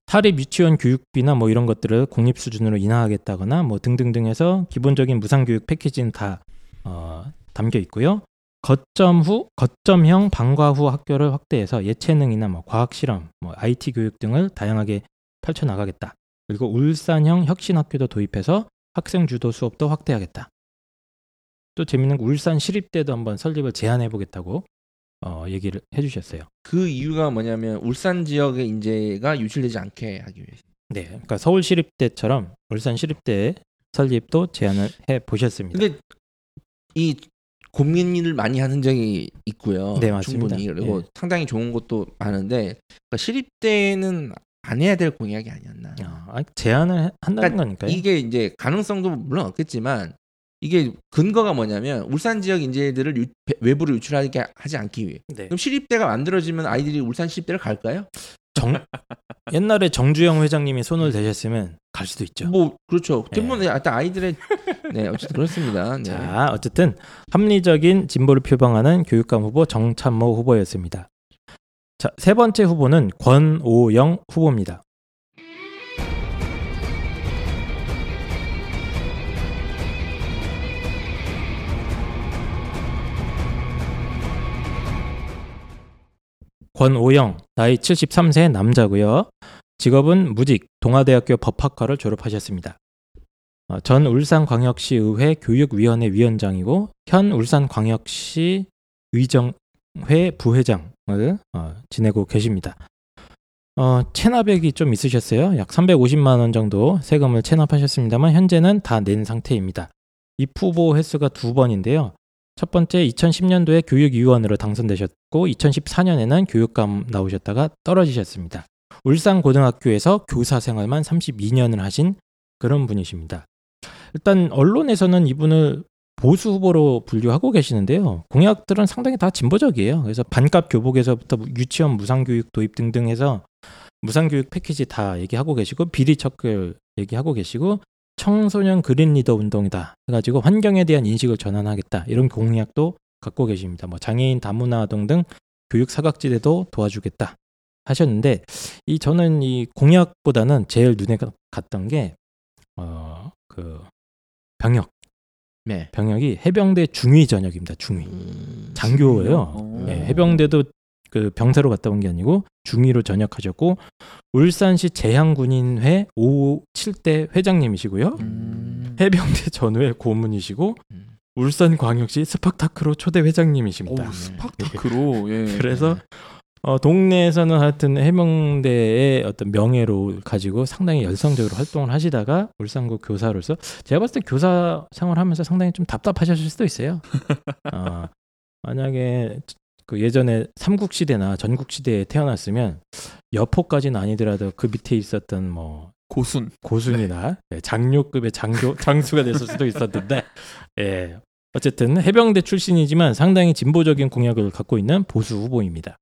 사립 유치원 교육비나 뭐 이런 것들을 공립 수준으로 인하하겠다거나 뭐 등등등 해서 기본적인 무상 교육 패키지는 다 어, 담겨 있고요. 거점 후 거점형 방과 후 학교를 확대해서 예체능이나 뭐 과학 실험, 뭐 IT 교육 등을 다양하게 펼쳐 나가겠다. 그리고 울산형 혁신 학교도 도입해서 학생 주도 수업도 확대하겠다. 또 재밌는 거 울산 시립대도 한번 설립을 제안해 보겠다고 어, 얘기를 해주셨어요. 그 이유가 뭐냐면 울산 지역의 인재가 유출되지 않게 하기 위해서. 네, 그러니까 서울 시립대처럼 울산 시립대 설립도 제안을 해 보셨습니다. 근데 이 고민을 많이 한 흔적이 있고요. 네, 맞습니다. 충분히 그리고 예. 상당히 좋은 것도 많은데 그러니까 시립대는 안 해야 될 공약이 아니었나. 아, 제안을 해- 한다는 그러니까 거니까요. 이게 이제 가능성도 물론 없겠지만 이게 근거가 뭐냐면 울산 지역 인재들을 유- 배- 외부로 유출하게 하지 않기 위해. 네. 그럼 시립대가 만들어지면 아이들이 울산 시립대를 갈까요? 정 옛날에 정주영 회장님이 손을 대셨으면 갈 수도 있죠. 뭐 그렇죠. 네. 대부분 일단 아이들의 네 어쨌든 그렇습니다. 네. 자, 어쨌든 합리적인 진보를 표방하는 교육감 후보 정찬모 후보였습니다. 자, 세 번째 후보는 권오영 후보입니다. 권오영, 나이 73세 남자고요. 직업은 무직, 동아대학교 법학과를 졸업하셨습니다. 어, 전 울산광역시 의회 교육위원회 위원장이고 현 울산광역시 의정회 부회장을 어, 지내고 계십니다. 어, 체납액이 좀 있으셨어요. 약 350만 원 정도 세금을 체납하셨습니다만 현재는 다 낸 상태입니다. 입 후보 횟수가 두 번인데요. 첫 번째 2010년도에 교육위원으로 당선되셨고 2014년에는 교육감 나오셨다가 떨어지셨습니다. 울산 고등학교에서 교사 생활만 32년을 하신 그런 분이십니다. 일단 언론에서는 이분을 보수 후보로 분류하고 계시는데요. 공약들은 상당히 다 진보적이에요. 그래서 반값 교복에서부터 유치원 무상교육 도입 등등 해서 무상교육 패키지 다 얘기하고 계시고 비리 척결 얘기하고 계시고 청소년 그린 리더 운동이다 해가지고 환경에 대한 인식을 전환하겠다 이런 공약도 갖고 계십니다. 뭐 장애인 다문화 아동 등 교육 사각지대도 도와주겠다 하셨는데 이 저는 이 공약보다는 제일 눈에 갔던 게 어 그 병역 네. 병역이 해병대 중위 전역입니다. 중위 음, 장교예요. 어. 예, 해병대도 그 병사로 갔다 온 게 아니고 중위로 전역하셨고 울산시 제향군인회 5, 7대 회장님이시고요. 음. 해병대 전우회 고문이시고 음. 울산광역시 세팍타크로 초대 회장님이십니다. 오, 세팍타크로 예. 그래서 어, 동네에서는 하여튼 해병대의 어떤 명예를 가지고 상당히 열성적으로 활동을 하시다가 울산고 교사로서 제가 봤을 때 교사 생활하면서 상당히 좀 답답하셨을 수도 있어요. *laughs* 어, 만약에 그 예전에 삼국시대나 전국시대에 태어났으면 여포까지는 아니더라도 그 밑에 있었던 뭐 고순 고순이나 예, 장료급의 장교 *laughs* 장수가 됐을 수도 있었는데 예 어쨌든 해병대 출신이지만 상당히 진보적인 공약을 갖고 있는 보수 후보입니다.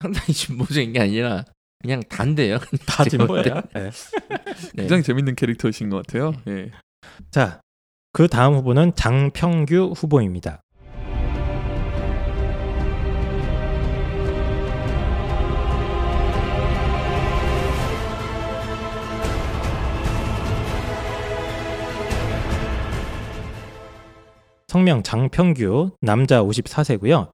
상당히 진보적인 게 아니라 그냥 단데요. *laughs* 다 진보예요. 예. 네. 굉장히 재밌는 캐릭터이신 것 같아요. 예. 자, 그 다음 후보는 장평규 후보입니다. 성명 장평규 남자 54세고요.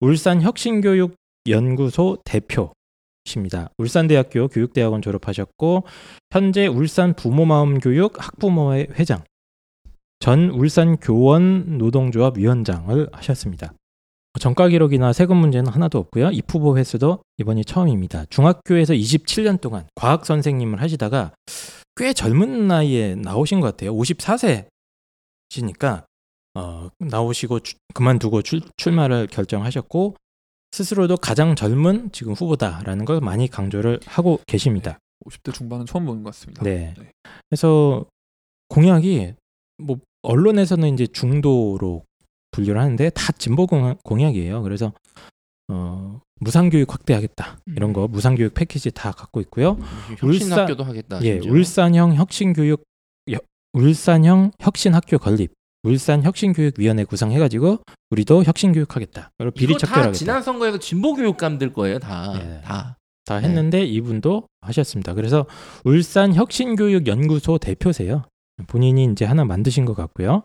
울산 혁신교육 연구소 대표십니다. 울산대학교 교육대학원 졸업하셨고 현재 울산 부모마음교육 학부모회 회장, 전 울산 교원 노동조합 위원장을 하셨습니다. 전과 기록이나 세금 문제는 하나도 없고요. 입 후보 횟수도 이번이 처음입니다. 중학교에서 27년 동안 과학 선생님을 하시다가 꽤 젊은 나이에 나오신 것 같아요. 54세시니까 어, 나오시고 주- 그만두고 출, 출마를 결정하셨고 스스로도 가장 젊은 지금 후보다라는 걸 많이 강조를 하고 계십니다. 50대 중반은 처음 보는 것 같습니다. 네. 그래서 공약이 뭐 언론에서는 이제 중도로 분류를 하는데 다 진보 공약, 공약이에요. 그래서 어, 무상교육 확대하겠다 이런 거 무상교육 패키지 다 갖고 있고요. 혁신학교도 하겠다. 예, 심지어. 울산형 혁신교육 여- 울산형 혁신학교 건립, 울산 혁신교육위원회 구성해가지고 우리도 혁신교육하겠다. 그리고 비리 척결하겠다. 지난 선거에서 진보 교육감들 거예요, 다. 예. 다. 다 했는데 이분도 하셨습니다. 그래서 울산 혁신교육연구소 대표세요. 본인이 이제 하나 만드신 것 같고요.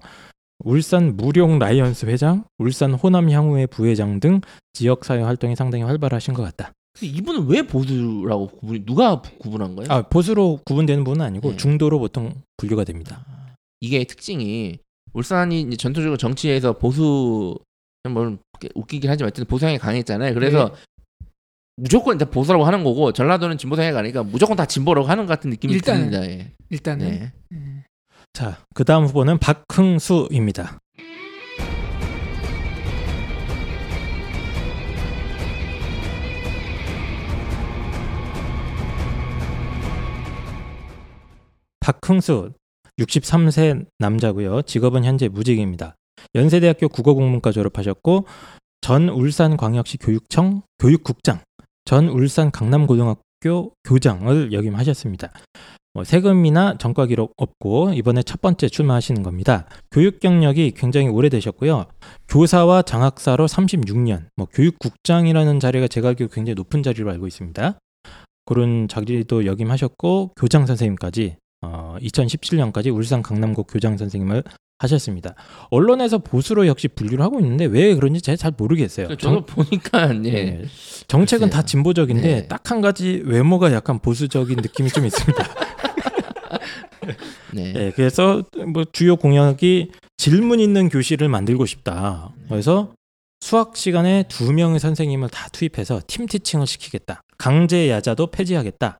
울산 무룡 라이온스 회장, 울산 호남 향우회 부회장 등 지역 사회 활동이 상당히 활발하신 것 같다. 이분은 왜 보수라고 구분 누가 구분한 거예요? 아 보수로 구분되는 분은 아니고 네. 중도로 보통 분류가 됩니다. 이게 특징이 울산이 이제 전통적으로 정치에서 보수 뭐 웃기긴 하지만 어쨌든 보수향이 강했잖아요. 그래서 무조건 일단 보수라고 하는 거고 전라도는 진보성향이 가니까 무조건 다 진보라고 하는 것 같은 느낌이 일단은. 듭니다. 예. 일단은 네. 음. 자, 그 다음 후보는 박흥수입니다. 박흥수 63세 남자고요. 직업은 현재 무직입니다. 연세대학교 국어국문과 졸업하셨고 전 울산광역시 교육청 교육국장, 전 울산 강남고등학교 교장을 역임하셨습니다. 뭐 세금이나 전과 기록 없고 이번에 첫 번째 출마하시는 겁니다. 교육 경력이 굉장히 오래되셨고요. 교사와 장학사로 36년, 뭐 교육국장이라는 자리가 제가 알기로 굉장히 높은 자리로 알고 있습니다. 그런 자리도 역임하셨고 교장 선생님까지 어, 2017년까지 울산 강남고 교장 선생님을 하셨습니다. 언론에서 보수로 역시 분류를 하고 있는데 왜 그런지 제가 잘 모르겠어요. 그러니까 저도 보니까 예. *laughs* 네. 정책은 다 글쎄요. 진보적인데 네. 딱한 가지 외모가 약간 보수적인 느낌이 좀 있습니다. *laughs* 네. 네, 그래서 뭐 주요 공약이 질문 있는 교실을 만들고 싶다. 그래서 수학 시간에 두 명의 선생님을 다 투입해서 팀 티칭을 시키겠다. 강제 야자도 폐지하겠다.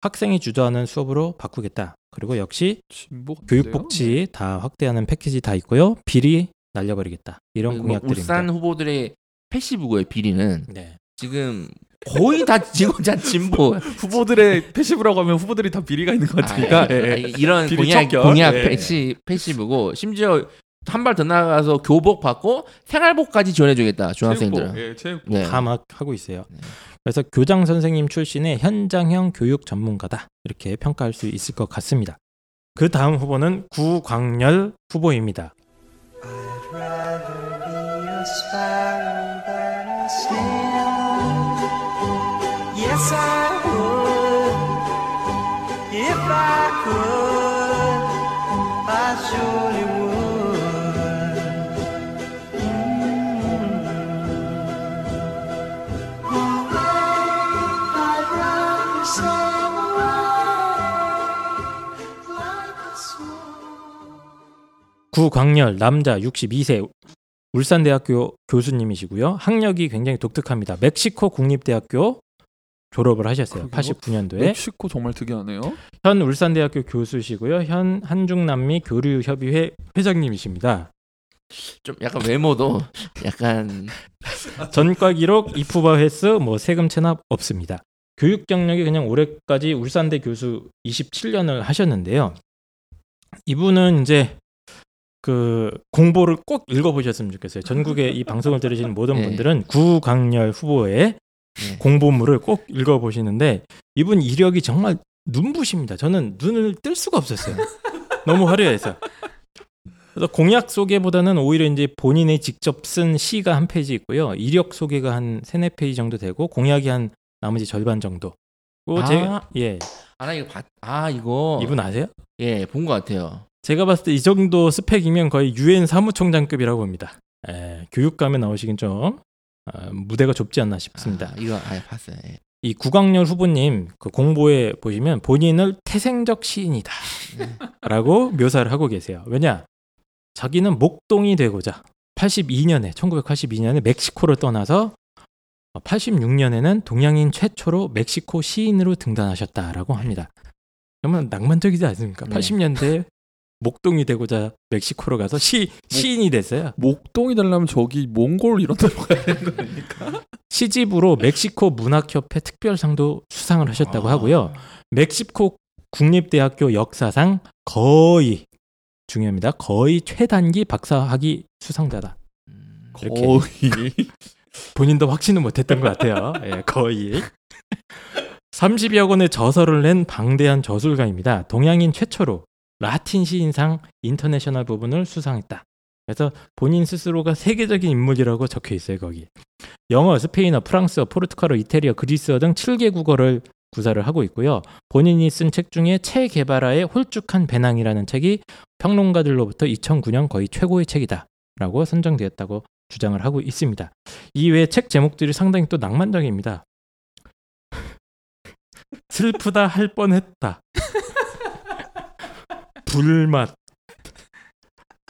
학생이 주도하는 수업으로 바꾸겠다. 그리고 역시 진보 교육복지 다 확대하는 패키지 다 있고요. 비리 날려버리겠다. 이런 그리고 공약들입니다. 울산 후보들의 passive고의 비리는 네. 지금 거의 다 지금 *laughs* 다 진보. 후보들의 passive라고 하면 후보들이 다 비리가 있는 것 같으니까 아, 예, 예. 이런 공약 척결. 공약 예. 패시 passive고 심지어 한 발 더 나가서 교복 받고 생활복까지 지원해주겠다 중학생들은. 체육복, 예, 체육복. 네. 다 막 하고 있어요. 네. 그래서 교장 선생님 출신의 현장형 교육 전문가다 이렇게 평가할 수 있을 것 같습니다. 그 다음 후보는 구광열 후보입니다. 구광열 남자 62세 울산대학교 교수님이시고요. 학력이 굉장히 독특합니다. 멕시코 국립대학교 졸업을 하셨어요. 그래요? 89년도에 멕시코 정말 특이하네요. 현 울산대학교 교수시고요. 현 한중남미 교류협의회 회장님이십니다. 좀 약간 외모도 약간 *laughs* 전과 기록, 입후바 횟수, 뭐 세금 체납 없습니다. 교육 경력이 그냥 올해까지 울산대 교수 27년을 하셨는데요. 이분은 이제 그 공보를 꼭 읽어보셨으면 좋겠어요. 전국에 이 방송을 들으시는 모든 네. 분들은 구광렬 후보의 네. 공보물을 꼭 읽어보시는데 이분 이력이 정말 눈부십니다. 저는 눈을 뜰 수가 없었어요. 너무 화려해서. 그래서 공약 소개보다는 오히려 이제 본인이 직접 쓴 시가 한 페이지 있고요. 이력 소개가 한 세네 페이지 정도 되고 공약이 한 나머지 절반 정도. 그 아. 제가 예 아 나 이거 봤, 아 이거 이분 아세요? 예 본 것 같아요. 제가 봤을 때 이 정도 스펙이면 거의 유엔 사무총장급이라고 봅니다. 예, 교육감에 나오시긴 좀 아, 무대가 좁지 않나 싶습니다. 아, 이거 아 봤어요. 예. 이 구강렬 후보님 그 공보에 보시면 본인을 태생적 시인이다 라고 묘사를 하고 계세요. 왜냐? 자기는 목동이 되고자 82년에 1982년에 멕시코를 떠나서 86년에는 동양인 최초로 멕시코 시인으로 등단하셨다라고 합니다. 정말 낭만적이지 않습니까? 네. 80년대에 목동이 되고자 멕시코로 가서 시 시인이 됐어요. 목동이 되려면 저기 몽골 이런 데로 가야 되는 거 아닙니까? *laughs* 시집으로 멕시코 문학협회 특별상도 수상을 하셨다고 아. 하고요. 멕시코 국립대학교 역사상 거의 중요합니다. 거의 최단기 박사학위 수상자다. 음. 거의 *laughs* 본인도 확신은 못했던 것 같아요. 예, 거의. *laughs* 30여 권의 저서를 낸 방대한 저술가입니다. 동양인 최초로 라틴 시인상 인터내셔널 부분을 수상했다. 그래서 본인 스스로가 세계적인 인물이라고 적혀 있어요, 거기. 영어, 스페인어, 프랑스어, 포르투갈어, 이태리어, 그리스어 등 7개 국어를 구사를 하고 있고요. 본인이 쓴 책 중에 체 게바라의 홀쭉한 배낭이라는 책이 평론가들로부터 2009년 거의 최고의 책이다라고 선정되었다고 주장을 하고 있습니다. 이외에 책 제목들이 상당히 또 낭만적입니다. *laughs* 슬프다 할 뻔했다. 불맛.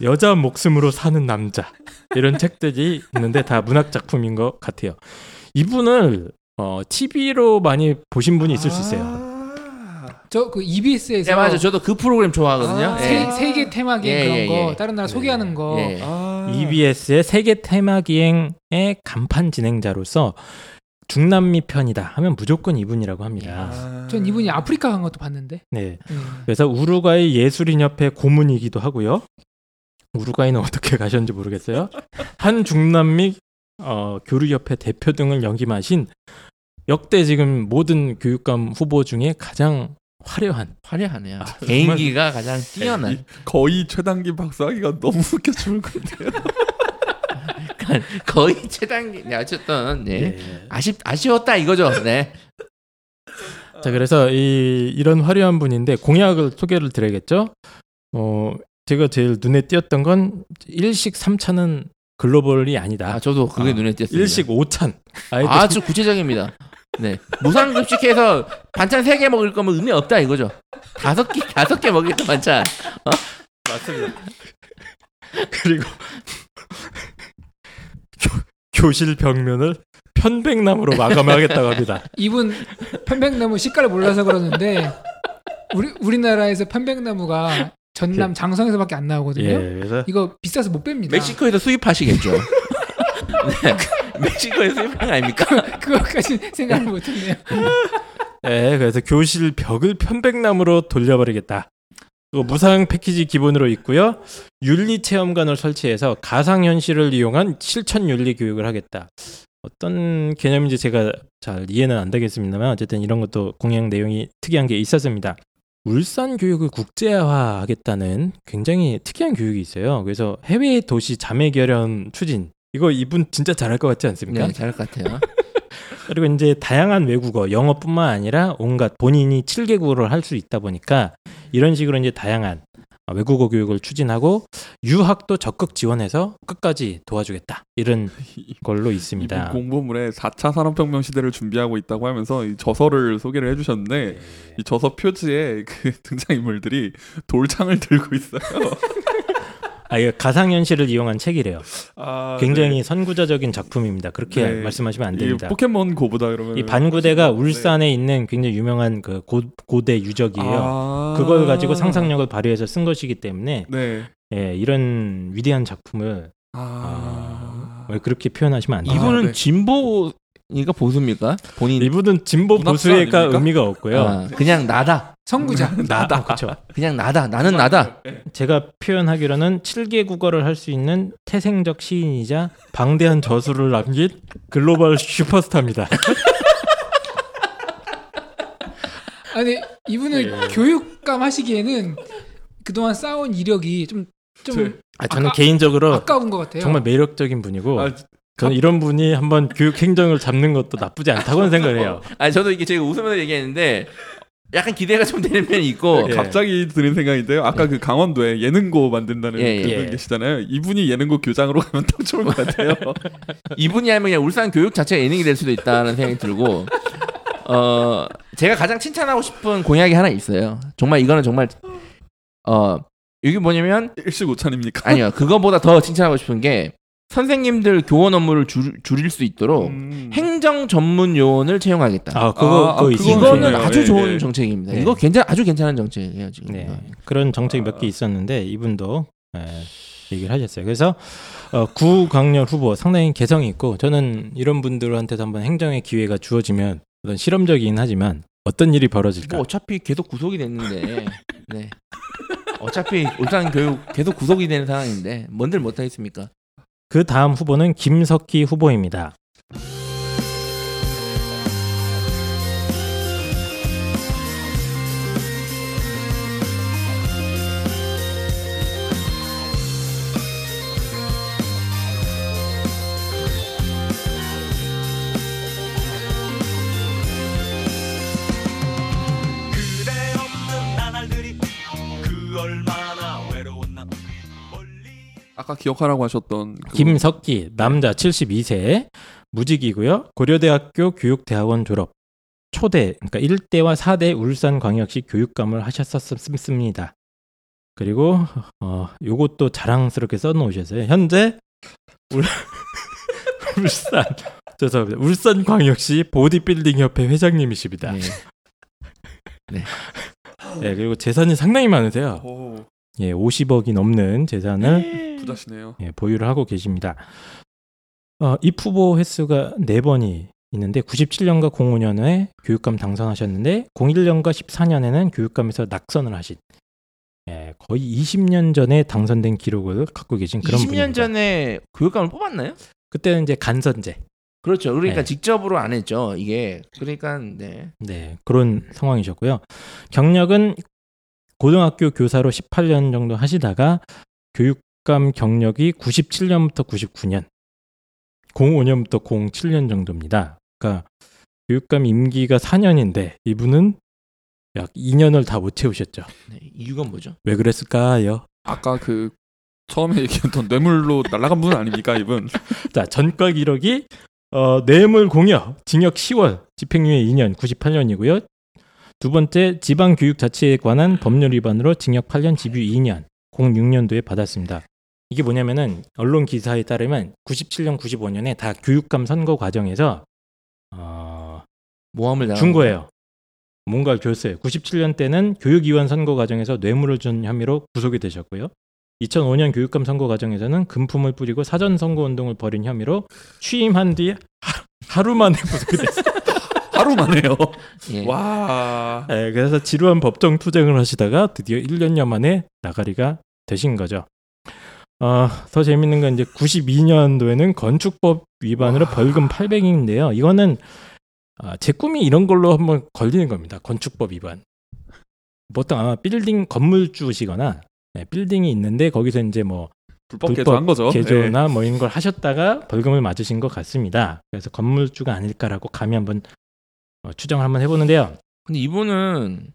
여자 목숨으로 사는 남자. 이런 책들이 있는데 다 문학 작품인 것 같아요. 이분을 어, TV로 많이 보신 분이 있을 수 있어요. 아. 저그 EBS에서 예 맞아. 저도 그 프로그램 좋아하거든요. 아, 예. 세, 세계 테마기행 예, 그런 예, 거 예. 다른 나라 네. 소개하는 거 예. 아. EBS의 세계 테마 기행의 간판 진행자로서 중남미 편이다 하면 무조건 이분이라고 합니다. 아. 전 이분이 아프리카 간 것도 봤는데. 네. 네. 그래서 우루과이 예술인협회 고문이기도 하고요. 우루과이는 어떻게 *laughs* 가셨는지 모르겠어요. 한 중남미 어, 교류협회 대표 등을 역임하신 역대 지금 모든 교육감 후보 중에 가장 화려한 화려하네요. 아, 개인기가 가장 이- 뛰어난. 거의 최단기 박사하기가 너무 웃겨 죽을 것 같아요. *laughs* 거의 최단기. 네, 어쨌든 네. 예. 아쉽 아쉬웠다 이거죠. 네. *laughs* 자 그래서 이 이런 화려한 분인데 공약을 소개를 드려야겠죠. 어 제가 제일 눈에 띄었던 건 일식 삼찬은 글로벌이 아니다. 아 저도 그게 아, 눈에 띄었습니다. 일식 오찬. 아이들 아주 구체적입니다. 네. 무상급식해서 반찬 세개 먹을 거면 의미 없다 이거죠. 다섯 개 다섯 개 먹겠다 반찬. 맞습니다. *laughs* 그리고 교, 교실 벽면을 편백나무로 마감하겠다고 합니다. *laughs* 이분 편백나무 시가를 몰라서 그러는데 우리 우리나라에서 편백나무가 전남 장성에서밖에 안 나오거든요. 예, 그래서 이거 비싸서 못 뺍니다. 멕시코에서 수입하시겠죠. *laughs* 네. 멕시코에서 수입한 거 아닙니까? 그거까지 생각을 못했네요. 예, 그래서 교실 벽을 편백나무로 돌려버리겠다. 또 무상 패키지 기본으로 있고요. 윤리 체험관을 설치해서 가상 현실을 이용한 실천 윤리 교육을 하겠다. 어떤 개념인지 제가 잘 이해는 안 되겠습니다만 어쨌든 이런 것도 공약 내용이 특이한 게 있었습니다. 울산 교육을 국제화하겠다는 굉장히 특이한 교육이 있어요. 그래서 해외 도시 자매 결연 추진. 이거 이분 진짜 잘할 것 같지 않습니까? 네, 잘할 것 같아요. *laughs* 그리고 이제 다양한 외국어, 영어뿐만 아니라 온갖 본인이 7개국어를 할 수 있다 보니까 이런 식으로 이제 다양한 외국어 교육을 추진하고 유학도 적극 지원해서 끝까지 도와주겠다. 이런 *laughs* 걸로 있습니다. 공보물에 4차 산업혁명 시대를 준비하고 있다고 하면서 이 저서를 소개를 해주셨는데 이 저서 표지에 그 *laughs* 등장인물들이 돌창을 들고 있어요. *laughs* 아, 이거 가상현실을 이용한 책이래요. 아, 굉장히 선구자적인 작품입니다. 그렇게 네. 말씀하시면 안이 됩니다. 포켓몬 고보다 그러면 이 반구대가 네. 울산에 있는 굉장히 유명한 그 고, 고대 유적이에요. 아. 그걸 가지고 상상력을 발휘해서 쓴 것이기 때문에 네. 예, 이런 위대한 작품을 아. 왜 그렇게 표현하시면 안 돼요. 이분은 네. 진보니까 보수입니까? 본인 이분은 진보 보수의가? 의미가 없고요. 아, 그냥 나다. 선구자. 나, 아, 그렇죠. 그냥 나다. 나는 나다. 제가 표현하기로는 7개 국어를 할 수 있는 태생적 시인이자 방대한 저술을 남긴 글로벌 슈퍼스타입니다. *laughs* 아니 이분을 예. 교육감 하시기에는 그동안 쌓아온 이력이 좀좀 아, 저는 아까- 개인적으로 아까운 것 같아요. 정말 매력적인 분이고 아, 저는 이런 분이 한번 교육 행정을 잡는 것도 나쁘지 않다고는 생각을 해요. *laughs* 아니 저도 이게 제가 웃으면서 얘기했는데 약간 기대가 좀 되는 면이 있고 예. 갑자기 드는 생각인데요. 아까 그 강원도에 예능고 만든다는 예, 그분 예. 계시잖아요. 이분이 예능고 교장으로 가면 딱 좋을 것 같아요. *laughs* 이분이 하면 그냥 울산 교육 자체가 예능이 될 수도 있다는 생각이 들고 어 제가 가장 칭찬하고 싶은 공약이 하나 있어요. 정말 이거는 정말 어 이게 뭐냐면 일식 오찬입니까? 아니요 그거보다 더 칭찬하고 싶은 게 선생님들 교원 업무를 줄, 줄일 수 있도록 음. 행정 전문 요원을 채용하겠다. 아, 그거 아, 그거 아, 있습니다. 이거는 좋네요. 아주 예, 좋은 예. 정책입니다. 네. 이거 괜찮 아주 괜찮은 정책이에요 지금. 네, 그런 정책 이 몇 개 있었는데 이분도 예, 얘기를 하셨어요. 그래서 어, 구강렬 후보 상당히 개성이 있고 저는 이런 분들한테도 한번 행정의 기회가 주어지면 어떤 실험적이긴 하지만 어떤 일이 벌어질까? 뭐 어차피 계속 구속이 됐는데, 네. 어차피 울산 교육 계속 구속이 되는 상황인데 뭔들 못하겠습니까? 그 다음 후보는 김석기 후보입니다. 아까 기억하라고 하셨던 그 김석기 남자 72세 무직이고요. 고려대학교 교육대학원 졸업. 초대 그러니까 1대와 4대 울산광역시 교육감을 하셨었습니다. 그리고 어 요것도 자랑스럽게 써 놓으셨어요. 현재 울, *laughs* 울산 죄송합니다. 울산광역시 보디빌딩 협회 회장님이십니다. 네. 예, 그리고 재산이 상당히 많으세요. 오, 예, 50억이 넘는 재산을 부자시네요. 예, 보유를 하고 계십니다. 어, 입 후보 횟수가 네 번이 있는데 97년과 05년에 교육감 당선하셨는데 01년과 14년에는 교육감에서 낙선을 하신 예, 거의 20년 전에 당선된 기록을 갖고 계신 그런 20년 분입니다. 전에 교육감을 뽑았나요? 그때는 이제 간선제 그렇죠. 그러니까 네. 직접으로 안 했죠. 이게 그러니까 네. 네, 그런 상황이셨고요. 경력은 고등학교 교사로 18년 정도 하시다가 교육감 경력이 97년부터 99년, 05년부터 07년 정도입니다. 그러니까 교육감 임기가 4년인데 이분은 약 2년을 다 못 채우셨죠. 네. 이유가 뭐죠? 왜 그랬을까요? 아까 그 처음에 얘기했던 뇌물로 날아간 분 아닙니까 이분? *laughs* 자, 전과 기록이 어, 뇌물 공여, 징역 10월, 집행유예 2년, 98년이고요. 두 번째 지방 교육자치에 관한 법률 위반으로 징역 8년, 집유 2년, 06년도에 받았습니다. 이게 뭐냐면은 언론 기사에 따르면 97년, 95년에 다 교육감 선거 과정에서 어, 모함을 준 거예요. 뭔가를 줬어요. 97년 때는 교육위원 선거 과정에서 뇌물을 준 혐의로 구속이 되셨고요. 2005년 교육감 선거 과정에서는 금품을 뿌리고 사전 선거 운동을 벌인 혐의로 취임한 하- 하루 만에 *laughs* 구속이 됐어요. 하루 만에요. *laughs* 예. 와. 네, 그래서 지루한 법정 투쟁을 하시다가 드디어 1년여 만에 나가리가 되신 거죠. 어, 더 재밌는 건 이제 92년도에는 건축법 위반으로 벌금 800인데요. 이거는 아, 제 꿈이 이런 걸로 한번 걸리는 겁니다. 건축법 위반. 보통 아마 빌딩 건물주시거나 네, 빌딩이 있는데 거기서 이제 뭐 불법 불법 개조한 거죠. 네. 개조나 뭐 이런 걸 하셨다가 벌금을 맞으신 것 같습니다. 그래서 건물주가 아닐까라고 감히 한번 어, 추정을 한번 해보는데요. 근데 이분은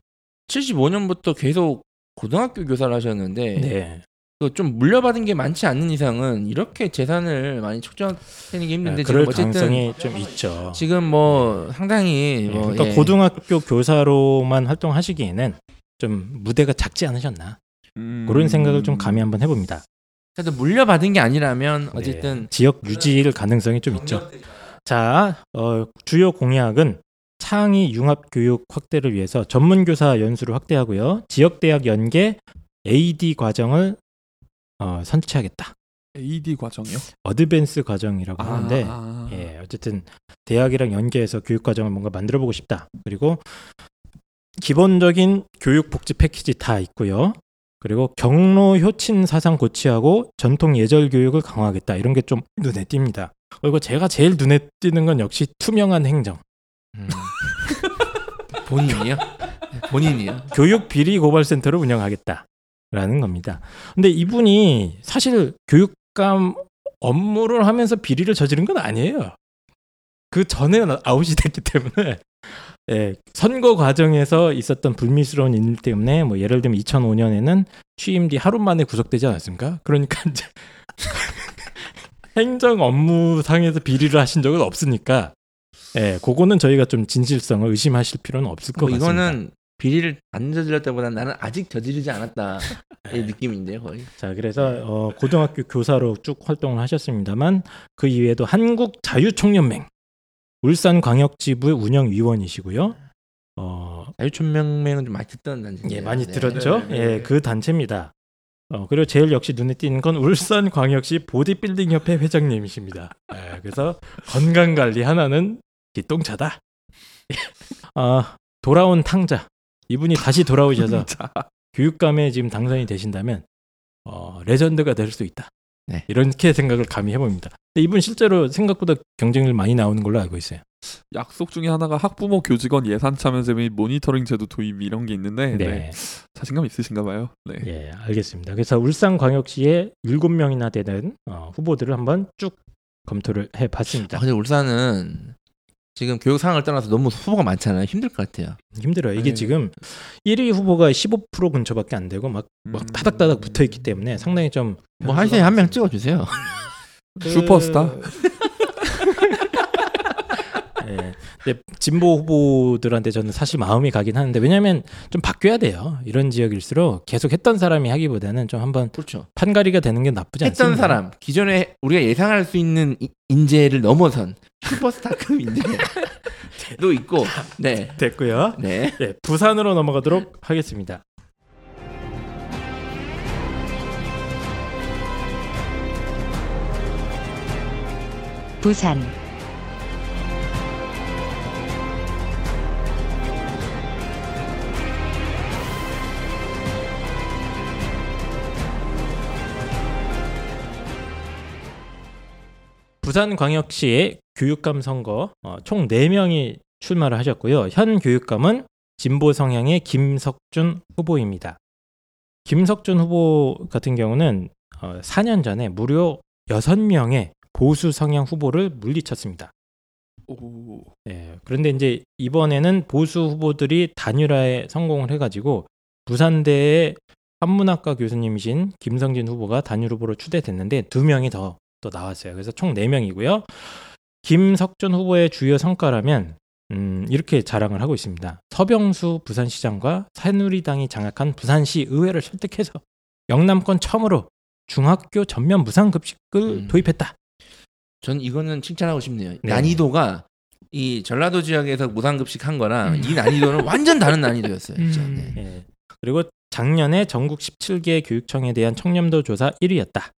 75년부터 계속 고등학교 교사를 하셨는데 네. 그좀 물려받은 게 많지 않는 이상은 이렇게 재산을 많이 축적하는 게 힘든데 네, 그럴 지금 어쨌든 가능성이 좀 있죠. 지금 뭐 상당히 예, 뭐 그러니까 예. 고등학교 교사로만 활동하시기에는 좀 무대가 작지 않으셨나 음. 그런 생각을 좀 감히 한번 해봅니다. 그래도 물려받은 게 아니라면 네, 어쨌든 지역 유지일 가능성이 좀 있죠. 자, 어, 주요 공약은 창의 융합 교육 확대를 위해서 전문 교사 연수를 확대하고요. 지역 대학 연계 AD 과정을 어, 선취하겠다. AD 과정이요? 어드밴스 과정이라고 하는데 아. 예, 어쨌든 대학이랑 연계해서 교육 과정을 뭔가 만들어 보고 싶다. 그리고 기본적인 교육 복지 패키지 다 있고요. 그리고 경로 효친 사상 고취하고 전통 예절 교육을 강화하겠다. 이런 게 좀 눈에 띕니다. 그리고 제가 제일 눈에 띄는 건 역시 투명한 행정. 음. 본인이요? 본인이요? 교육 비리 고발 센터를 운영하겠다라는 겁니다. 근데 이분이 사실 교육감 업무를 하면서 비리를 저지른 건 아니에요. 그 전에 아웃이 됐기 때문에 예, 선거 과정에서 있었던 불미스러운 일 때문에 뭐 예를 들면 2005년에는 취임 뒤 하루 만에 구속되지 않았습니까? 그러니까 이제 *laughs* 행정 업무상에서 비리를 하신 적은 없으니까 예, 그거는 저희가 좀 진실성을 의심하실 필요는 없을 것 뭐 같습니다. 이거는 비리를 안 저질렀다보다는 나는 아직 저지르지 않았다 이 네. *laughs* 느낌인데요 거의 자, 그래서 어, 고등학교 교사로 쭉 활동을 하셨습니다만 그 이외에도 한국 자유총연맹 울산 광역지부 운영위원이시고요. 어, 자유촌명맹은 좀 많이 듣던 단체 예, 많이 들었죠. 네, 네, 예, 네. 그 단체입니다. 어, 그리고 제일 역시 눈에 띄는 건 울산 광역시 보디빌딩 협회 회장님이십니다. 예, 그래서 건강 관리 하나는 기똥차다. *laughs* 아, 돌아온 탕자. 이분이 다시 돌아오셔서 자, 교육감에 지금 당선이 되신다면 어, 레전드가 될 수 있다. 네. 이렇게 생각을 감히 해봅니다. 근데 이분 실제로 생각보다 경쟁률 많이 나오는 걸로 알고 있어요. 약속 중에 하나가 학부모 교직원 예산 참여제 및 모니터링 제도 도입 이런 게 있는데 네, 네. 자신감 있으신가 봐요. 네. 예, 알겠습니다. 그래서 울산광역시에 7명이나 되는 어, 후보들을 한번 쭉 검토를 아, 해봤습니다. 근데 울산은 지금 교육 상황을 떠나서 너무 후보가 많잖아요 힘들 것 같아요 힘들어요. 이게 네. 지금 1위 후보가 15% 근처밖에 안 되고 막, 막 음. 타닥타닥 붙어 있기 때문에 상당히 좀뭐할때한명 찍어 주세요 그- 슈퍼스타? 예. *laughs* 근데 진보 후보들한테 저는 사실 마음이 가긴 하는데 왜냐하면 좀 바뀌어야 돼요. 이런 지역일수록 계속 했던 사람이 하기보다는 좀 한번 그렇죠 판가리가 되는 게 나쁘지 했던 않습니다. 사람 기존에 우리가 예상할 수 있는 이- 인재를 넘어선 슈퍼스타급인데 *laughs* 도 있고 네 됐고요. 네. 네 부산으로 넘어가도록 하겠습니다. 부산 부산광역시의 교육감 선거 어, 총 4명이 출마를 하셨고요. 현 교육감은 진보 성향의 김석준 후보입니다. 김석준 후보 같은 경우는 어, 4년 전에 무려 6명의 보수 성향 후보를 물리쳤습니다. 오. 네, 그런데 이제 이번에는 보수 후보들이 단일화에 성공을 해가지고 부산대의 한문학과 교수님이신 김성진 후보가 단일 후보로 추대됐는데 두 명이 더 또 나왔어요. 그래서 총 네 명이고요. 김석준 후보의 주요 성과라면 음, 이렇게 자랑을 하고 있습니다. 서병수 부산시장과 새누리당이 장악한 부산시 의회를 설득해서 영남권 처음으로 중학교 전면 무상급식을 음. 도입했다. 전 이거는 칭찬하고 싶네요. 네. 난이도가 이 전라도 지역에서 무상급식 한 거랑 이 난이도는 *laughs* 완전 다른 난이도였어요. 음. 네. 예. 그리고 작년에 전국 17개 교육청에 대한 청렴도 조사 1위였다.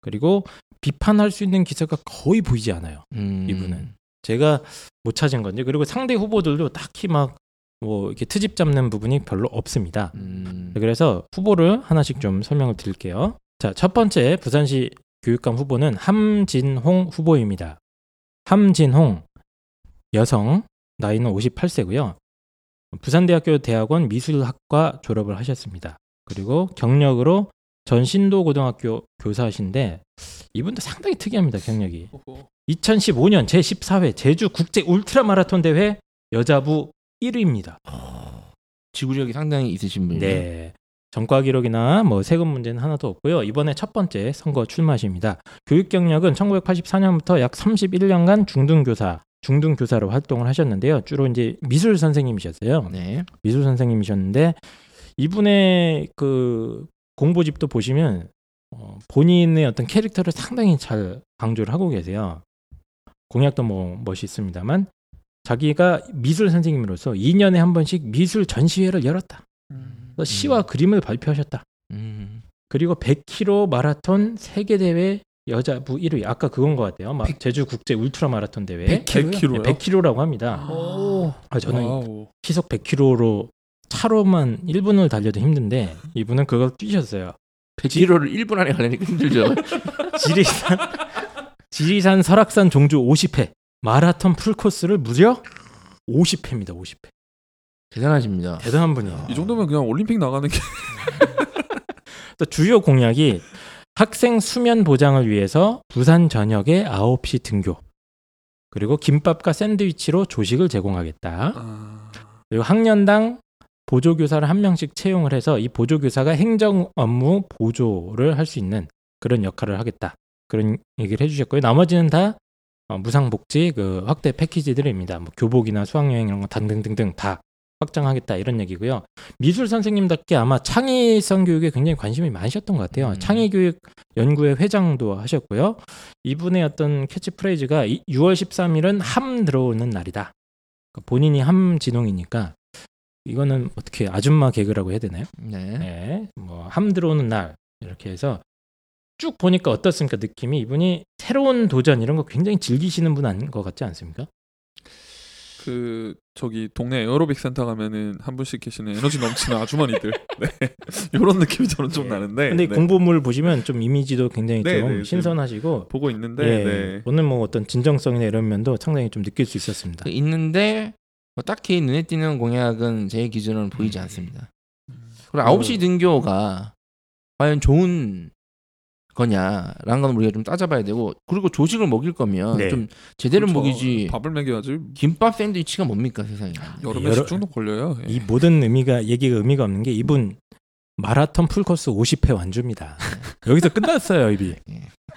그리고 비판할 수 있는 기사가 거의 보이지 않아요. 음. 이분은. 제가 못 찾은 건데 그리고 상대 후보들도 딱히 막 뭐 이렇게 트집 잡는 부분이 별로 없습니다. 음. 그래서 후보를 하나씩 좀 설명을 드릴게요. 자, 첫 번째 부산시 교육감 후보는 함진홍 후보입니다. 함진홍 여성 나이는 58세고요. 부산대학교 대학원 미술학과 졸업을 하셨습니다. 그리고 경력으로 전신도 고등학교 교사신데 이분도 상당히 특이합니다. 경력이. 2015년 제 14회 제주 국제 울트라 마라톤 대회 여자부 1위입니다. 지구력이 상당히 있으신 분이에요. 네. 전과 기록이나 뭐 세금 문제는 하나도 없고요. 이번에 첫 번째 선거 출마십니다. 교육 경력은 1984년부터 약 31년간 중등교사, 중등교사로 활동을 하셨는데요. 주로 이제 미술 선생님이셨어요. 네. 미술 선생님이셨는데 이분의 그 공보집도 보시면 어, 본인의 어떤 캐릭터를 상당히 잘 강조를 하고 계세요. 공약도 뭐 멋있습니다만 자기가 미술 선생님으로서 2년에 한 번씩 미술 전시회를 열었다. 그래서 시와 그림을 발표하셨다. 음. 그리고 100km 마라톤 세계 대회 여자부 1위. 아까 그건 것 같아요. 막 제주 국제 울트라 마라톤 대회 100kg 요? 100km라고 합니다. 오. 아, 저는 wow. 시속 100km로 차로만 1분을 달려도 힘든데 이분은 그걸 뛰셨어요. 100km를 1분 안에 가려니까 힘들죠. *laughs* 지리산 지리산 설악산 종주 50회 마라톤 풀코스를 무려 50회입니다. 50회. 대단하십니다. 대단한 분이에요. 이 정도면 그냥 올림픽 나가는 게 *laughs* 또 주요 공약이 학생 수면 보장을 위해서 부산 전역에 9시 등교. 그리고 김밥과 샌드위치로 조식을 제공하겠다. 아, 그리고 학년당 보조교사를 한 명씩 채용을 해서 이 보조교사가 행정 업무 보조를 할 수 있는 그런 역할을 하겠다. 그런 얘기를 해주셨고요. 나머지는 다 어, 무상복지 그 확대 패키지들입니다. 뭐 교복이나 수학여행 이런 거 등등등등 다 확장하겠다 이런 얘기고요. 미술 선생님답게 아마 창의성 교육에 굉장히 관심이 많으셨던 것 같아요. 음. 창의교육 연구회 회장도 하셨고요. 이분의 어떤 캐치프레이즈가 이- 6월 13일은 함 들어오는 날이다. 그러니까 본인이 함진홍이니까 이거는 어떻게 아줌마 개그라고 해야 되나요? 네. 네, 뭐 함 들어오는 날 이렇게 해서 쭉 보니까 어떻습니까 느낌이 이분이 새로운 도전 이런 거 굉장히 즐기시는 분 아닌 것 같지 않습니까? 그 저기 동네 에어로빅 센터 가면은 한 분씩 계시는 에너지 넘치는 아주머니들 *laughs* 네. 이런 느낌이 저는 좀 네. 나는데 근데 네. 공보물 보시면 좀 이미지도 굉장히 네, 좀 네, 신선하시고 보고 있는데 예, 네. 오늘 뭐 어떤 진정성이나 이런 면도 상당히 좀 느낄 수 있었습니다. 그 있는데 뭐 딱히 눈에 띄는 공약은 제 기준으로는 보이지 않습니다. 그리고 9시 등교가 과연 좋은 거냐라는 건 우리가 좀 따져봐야 되고 그리고 조식을 먹일 거면 네. 좀 제대로 그렇죠. 먹이지 밥을 먹여야지 김밥 샌드위치가 뭡니까 세상에 여름에 여러- 식중독 걸려요. 예. 이 모든 의미가 얘기가 의미가 없는 게 이분 마라톤 풀코스 50회 완주입니다. 여기서 끝났어요, 입이.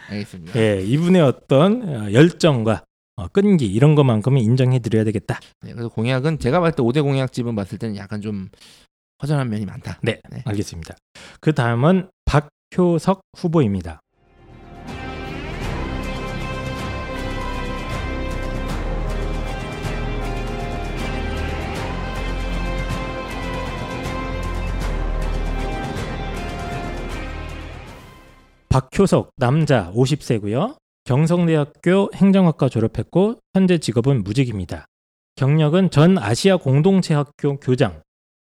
알겠습니다. 예, 이분의 어떤 어, 열정과 어, 끈기 이런 것만큼은 인정해 드려야 되겠다. 네, 그래서 공약은 제가 봤을 때 5대 공약집은 봤을 때는 약간 좀 허전한 면이 많다. 네, 네. 알겠습니다. 그 다음은 박효석 후보입니다. 박효석 남자 50세고요. 경성대학교 행정학과 졸업했고 현재 직업은 무직입니다. 경력은 전 아시아 공동체 학교 교장,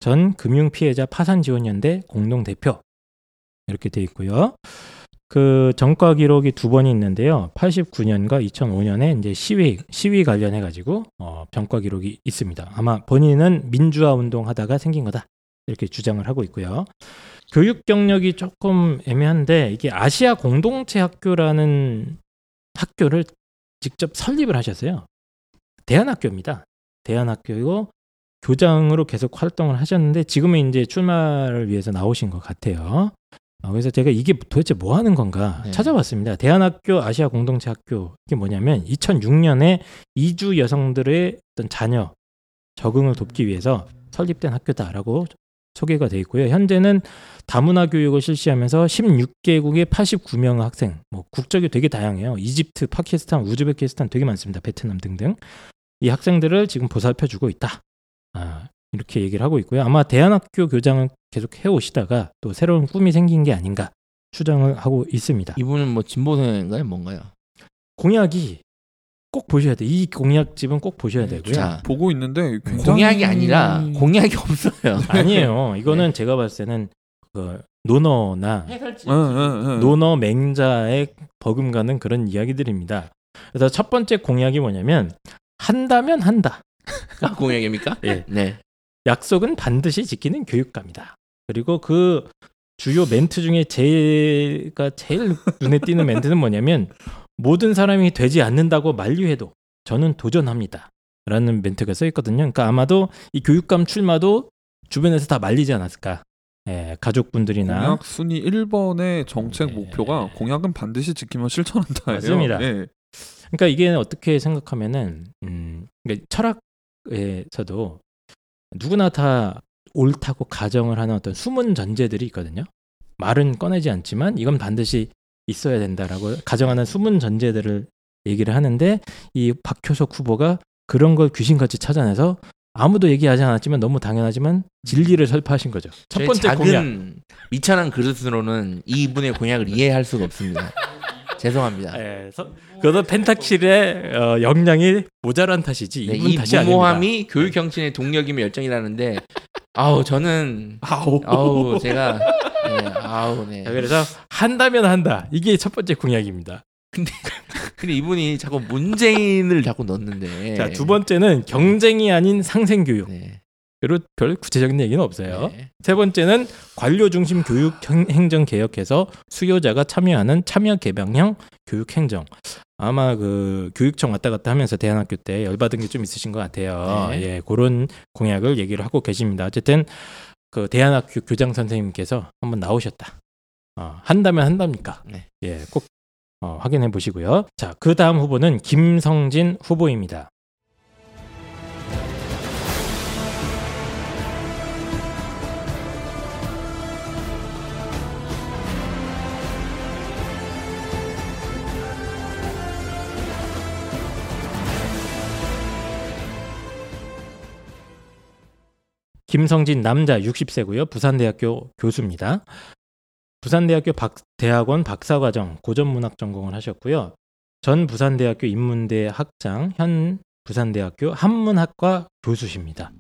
전 금융피해자 파산지원연대 공동대표 이렇게 돼 있고요. 그 전과 기록이 두 번이 있는데요. 89년과 2005년에 이제 시위 시위 관련해 가지고 어, 전과 기록이 있습니다. 아마 본인은 민주화 운동하다가 생긴 거다 이렇게 주장을 하고 있고요. 교육 경력이 조금 애매한데 이게 아시아 공동체 학교라는 학교를 직접 설립을 하셨어요. 대안학교입니다. 대안학교이고 교장으로 계속 활동을 하셨는데 지금은 이제 출마를 위해서 나오신 것 같아요. 어, 그래서 제가 이게 도대체 뭐 하는 건가 네. 찾아봤습니다. 대한학교 아시아 공동체 학교 이게 뭐냐면 2006년에 이주 여성들의 어떤 자녀 적응을 돕기 위해서 설립된 학교다라고 소개가 돼 있고요. 현재는 다문화 교육을 실시하면서 16개국의 89명 학생, 뭐 국적이 되게 다양해요. 이집트, 파키스탄, 우즈베키스탄 되게 많습니다. 베트남 등등. 이 학생들을 지금 보살펴 주고 있다. 아, 이렇게 얘기를 하고 있고요. 아마 대안학교 교장을 계속 해 오시다가 또 새로운 꿈이 생긴 게 아닌가 추정을 하고 있습니다. 이분은 뭐 진보성인가요? 뭔가요? 공약이 꼭 보셔야 돼. 이 공약집은 꼭 보셔야 되고요. 자, 보고 있는데 굉장히 공약이 아니라 공약이 없어요. 아니에요. 이거는 제가 봤을 때는 그 노너나 해설지. 응, 응, 응. 노너 맹자의 버금가는 그런 이야기들입니다. 그래서 첫 번째 공약이 뭐냐면 한다면 한다. 아, 공약입니까? 예. 네. 약속은 반드시 지키는 교육감이다. 그리고 그 주요 멘트 중에 제가 제일 눈에 띄는 멘트는 뭐냐면 모든 사람이 되지 않는다고 만류해도 저는 도전합니다. 라는 멘트가 써 있거든요. 그러니까 아마도 이 교육감 출마도 주변에서 다 말리지 않았을까. 예, 가족분들이나 공약 순위 1번의 정책 네. 목표가 공약은 반드시 지키면 실천한다예요. 맞습니다. 예. 그러니까 이게 어떻게 생각하면은 음, 그러니까 철학에서도 누구나 다 옳다고 가정을 하는 어떤 숨은 전제들이 있거든요. 말은 꺼내지 않지만 이건 반드시 있어야 된다라고 가정하는 숨은 전제들을 얘기를 하는데 이 박효석 후보가 그런 걸 귀신같이 찾아내서 아무도 얘기하지 않았지만 너무 당연하지만 진리를 설파하신 거죠. 첫 번째 작은 공약. 미천한 그릇으로는 이분의 공약을 이해할 수가 없습니다. 죄송합니다. 예, 서- 그래서 펜타킬의 어, 역량이 모자란 탓이지 네, 이분 이 탓이 아닙니다. 무모함이 교육 정신의 동력이며 열정이라는데 아우 저는 아우. 아우 제가 네, 아우 네. 자, 그래서 한다면 한다. 이게 첫 번째 공약입니다. *laughs* 근데 이분이 자꾸 문재인을 자꾸 넣는데 자, 두 번째는 경쟁이 아닌 상생 교육. 네. 그리고 별 구체적인 얘기는 없어요. 네. 세 번째는 관료 중심 교육 형- 행정 개혁해서 수요자가 참여하는 참여 개방형 교육 행정. 아마 그 교육청 왔다 갔다 하면서 대안학교 때 열받은 게 좀 있으신 것 같아요. 네. 예, 그런 공약을 얘기를 하고 계십니다. 어쨌든 그 대안학교 교장 선생님께서 한번 나오셨다. 어, 한다면 한답니까? 네. 예, 꼭 어, 확인해 보시고요. 자, 그 다음 후보는 김성진 후보입니다. 김성진 남자 60세고요. 부산대학교 교수입니다. 부산대학교 박, 대학원 박사과정 고전문학 전공을 하셨고요. 전 부산대학교 인문대 학장, 현 부산대학교 한문학과 교수십니다.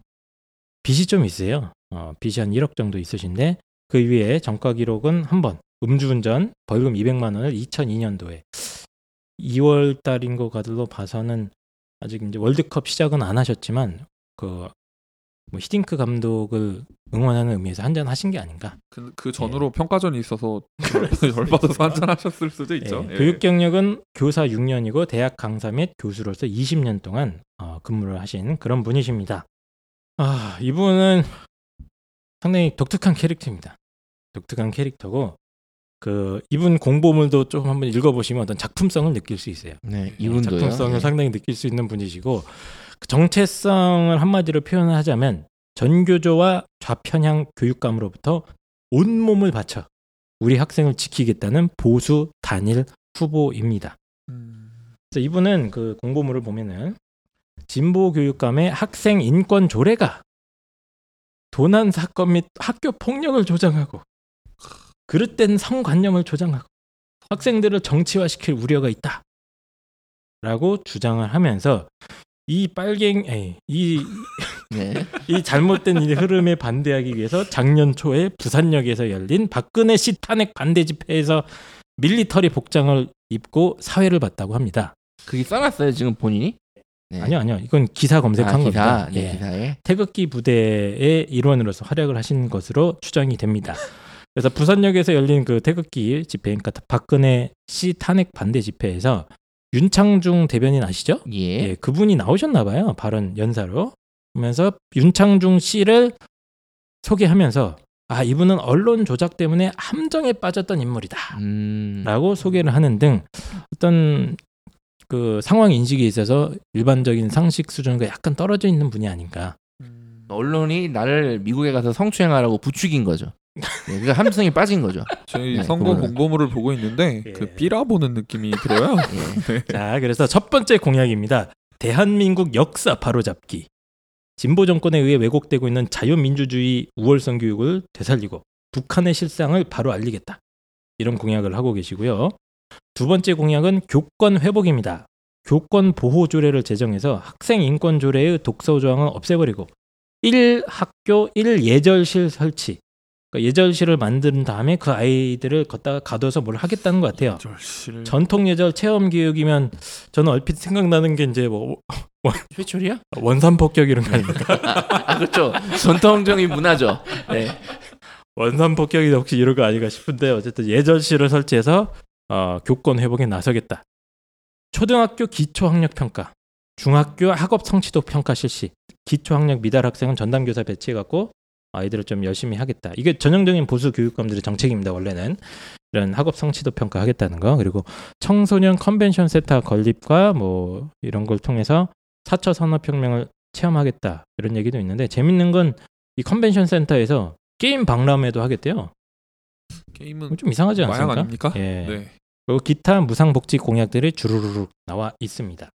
빚이 좀 있어요. 어, 빚이 한 1억 정도 있으신데 그 위에 전과 기록은 한 번 음주운전 벌금 200만 원을 2002년도에 2월 달인 것 같으로 봐서는 아직 이제 월드컵 시작은 안 하셨지만 그 뭐 히딩크 감독을 응원하는 의미에서 한잔 하신 게 아닌가. 그, 그 전으로 평가전이 있어서 *laughs* 열받아서 한잔 하셨을 수도 있죠. 예, 예. 교육 경력은 교사 6년이고 대학 강사 및 교수로서 20년 동안 어, 근무를 하신 그런 분이십니다. 아 이분은 상당히 독특한 캐릭터입니다. 독특한 캐릭터고 그 이분 공보물도 좀 한번 읽어보시면 어떤 작품성을 느낄 수 있어요. 네, 예, 이분도요. 작품성을 네. 상당히 느낄 수 있는 분이시고 그 정체성을 한마디로 표현하자면 전교조와 좌편향 교육감으로부터 온몸을 바쳐 우리 학생을 지키겠다는 보수 단일 후보입니다. 음, 그래서 이분은 그 공보물을 보면은 진보 교육감의 학생 인권 조례가 도난 사건 및 학교 폭력을 조장하고 그릇된 성관념을 조장하고 학생들을 정치화시킬 우려가 있다. 라고 주장을 하면서 이 빨갱 에이, 이, *laughs* 네. 이 잘못된 이 흐름에 반대하기 위해서 작년 초에 부산역에서 열린 박근혜 씨 탄핵 반대 집회에서 밀리터리 복장을 입고 사회를 봤다고 합니다. 그게 써놨어요 지금 본인이? 네. 아니요, 아니요. 이건 기사 검색한 아, 기사, 겁니다. 네, 예. 기사에. 태극기 부대의 일원으로서 활약을 하신 것으로 추정이 됩니다. 그래서 부산역에서 열린 그 태극기 집회, 그러니까 박근혜 씨 탄핵 반대 집회에서 윤창중 대변인 아시죠? 예. 예, 그분이 나오셨나 봐요. 발언 연사로. 그러면서 윤창중 씨를 소개하면서 아, 이분은 언론 조작 때문에 함정에 빠졌던 인물이다. 음. 라고 소개를 하는 등 어떤 그 상황 인식에 있어서 일반적인 상식 수준과 약간 떨어져 있는 분이 아닌가. 언론이 나를 미국에 가서 성추행하라고 부추긴 거죠. 네, 그러니까 함성이 빠진 거죠. 저희 네, 선거 그거는. 공보물을 보고 있는데 예. 그 삐라 보는 느낌이 들어요. *laughs* 예. *laughs* 자, 그래서 첫 번째 공약입니다. 대한민국 역사 바로잡기. 진보 정권에 의해 왜곡되고 있는 자유민주주의 우월성 교육을 되살리고 북한의 실상을 바로 알리겠다. 이런 공약을 하고 계시고요. 두 번째 공약은 교권 회복입니다. 교권 보호 조례를 제정해서 학생 인권 조례의 독서 조항을 없애버리고 1학교 1예절실 설치. 그러니까 예절실을 만든 다음에 그 아이들을 걷다가 가둬서 뭘 하겠다는 것 같아요. 절실. 전통 예절 체험 교육이면 저는 얼핏 생각나는 게 이제 뭐 회초리야? 원산 폭격 이런 거 아닙니까? *laughs* 아 그렇죠. 전통적인 문화죠. 네. 원산 폭격이 혹시 이런 거 아닌가 싶은데 어쨌든 예절실을 설치해서 어, 교권 회복에 나서겠다. 초등학교 기초 학력 평가, 중학교 학업 성취도 평가 실시, 기초 학력 미달 학생은 전담 교사 배치해 갖고 아이들을 좀 열심히 하겠다. 이게 전형적인 보수 교육감들의 정책입니다. 원래는 이런 학업 성취도 평가 하겠다는 거 그리고 청소년 컨벤션 센터 건립과 뭐 이런 걸 통해서 사차 산업혁명을 체험하겠다 이런 얘기도 있는데 재밌는 건 이 컨벤션 센터에서 게임 박람회도 하겠대요. 게임은 좀 이상하지 않습니까? 예. 네. 그리고 기타 무상복지 공약들이 주르르륵 나와 있습니다.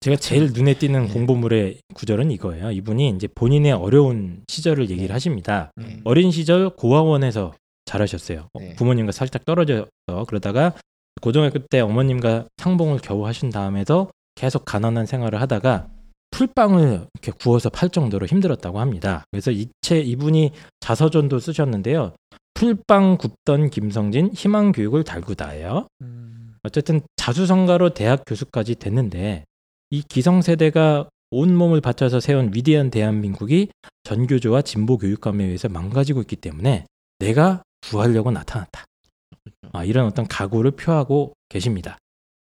제가 제일 눈에 띄는 네. 공보물의 구절은 이거예요. 이분이 이제 본인의 어려운 시절을 얘기를 하십니다. 네. 어린 시절 고아원에서 자라셨어요. 어, 네. 부모님과 살짝 떨어져서 그러다가 고등학교 때 어머님과 상봉을 겨우 하신 다음에도 계속 가난한 생활을 하다가 풀빵을 이렇게 구워서 팔 정도로 힘들었다고 합니다. 그래서 이체 이분이 자서전도 쓰셨는데요. 풀빵 굽던 김성진 희망 교육을 달구다예요. 음, 어쨌든 자수성가로 대학 교수까지 됐는데 이 기성세대가 온 몸을 바쳐서 세운 위대한 대한민국이 전교조와 진보 교육감에 의해서 망가지고 있기 때문에 내가 구하려고 나타났다. 아, 이런 어떤 각오를 표하고 계십니다.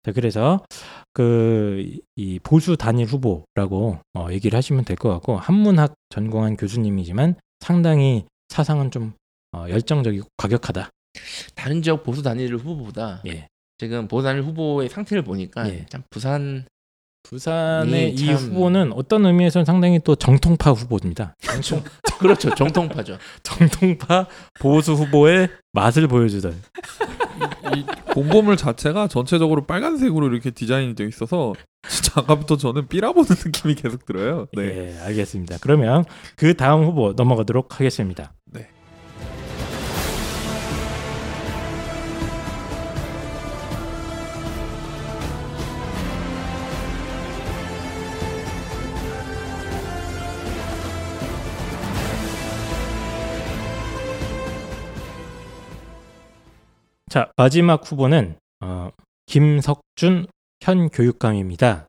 자, 그래서 그 이 보수 단일 후보라고 어, 얘기를 하시면 될 것 같고 한문학 전공한 교수님이지만 상당히 사상은 좀 어, 열정적이고 과격하다. 다른 지역 보수 단일 후보보다 예. 지금 보수 단일 후보의 상태를 보니까 예. 참 부산 부산의 이이 참- 후보는 어떤 의미에서는 상당히 또 정통파 후보입니다. *laughs* 그렇죠 정통파죠. *laughs* 정통파 보수 후보의 맛을 보여주던. 이 공보물 자체가 전체적으로 빨간색으로 이렇게 디자인이 되어 있어서 진짜 아까부터 저는 삐라 보는 *laughs* 느낌이 계속 들어요. 네. 예, 알겠습니다. 그러면 그 다음 후보 넘어가도록 하겠습니다. 자 마지막 후보는 어, 김석준 현 교육감입니다.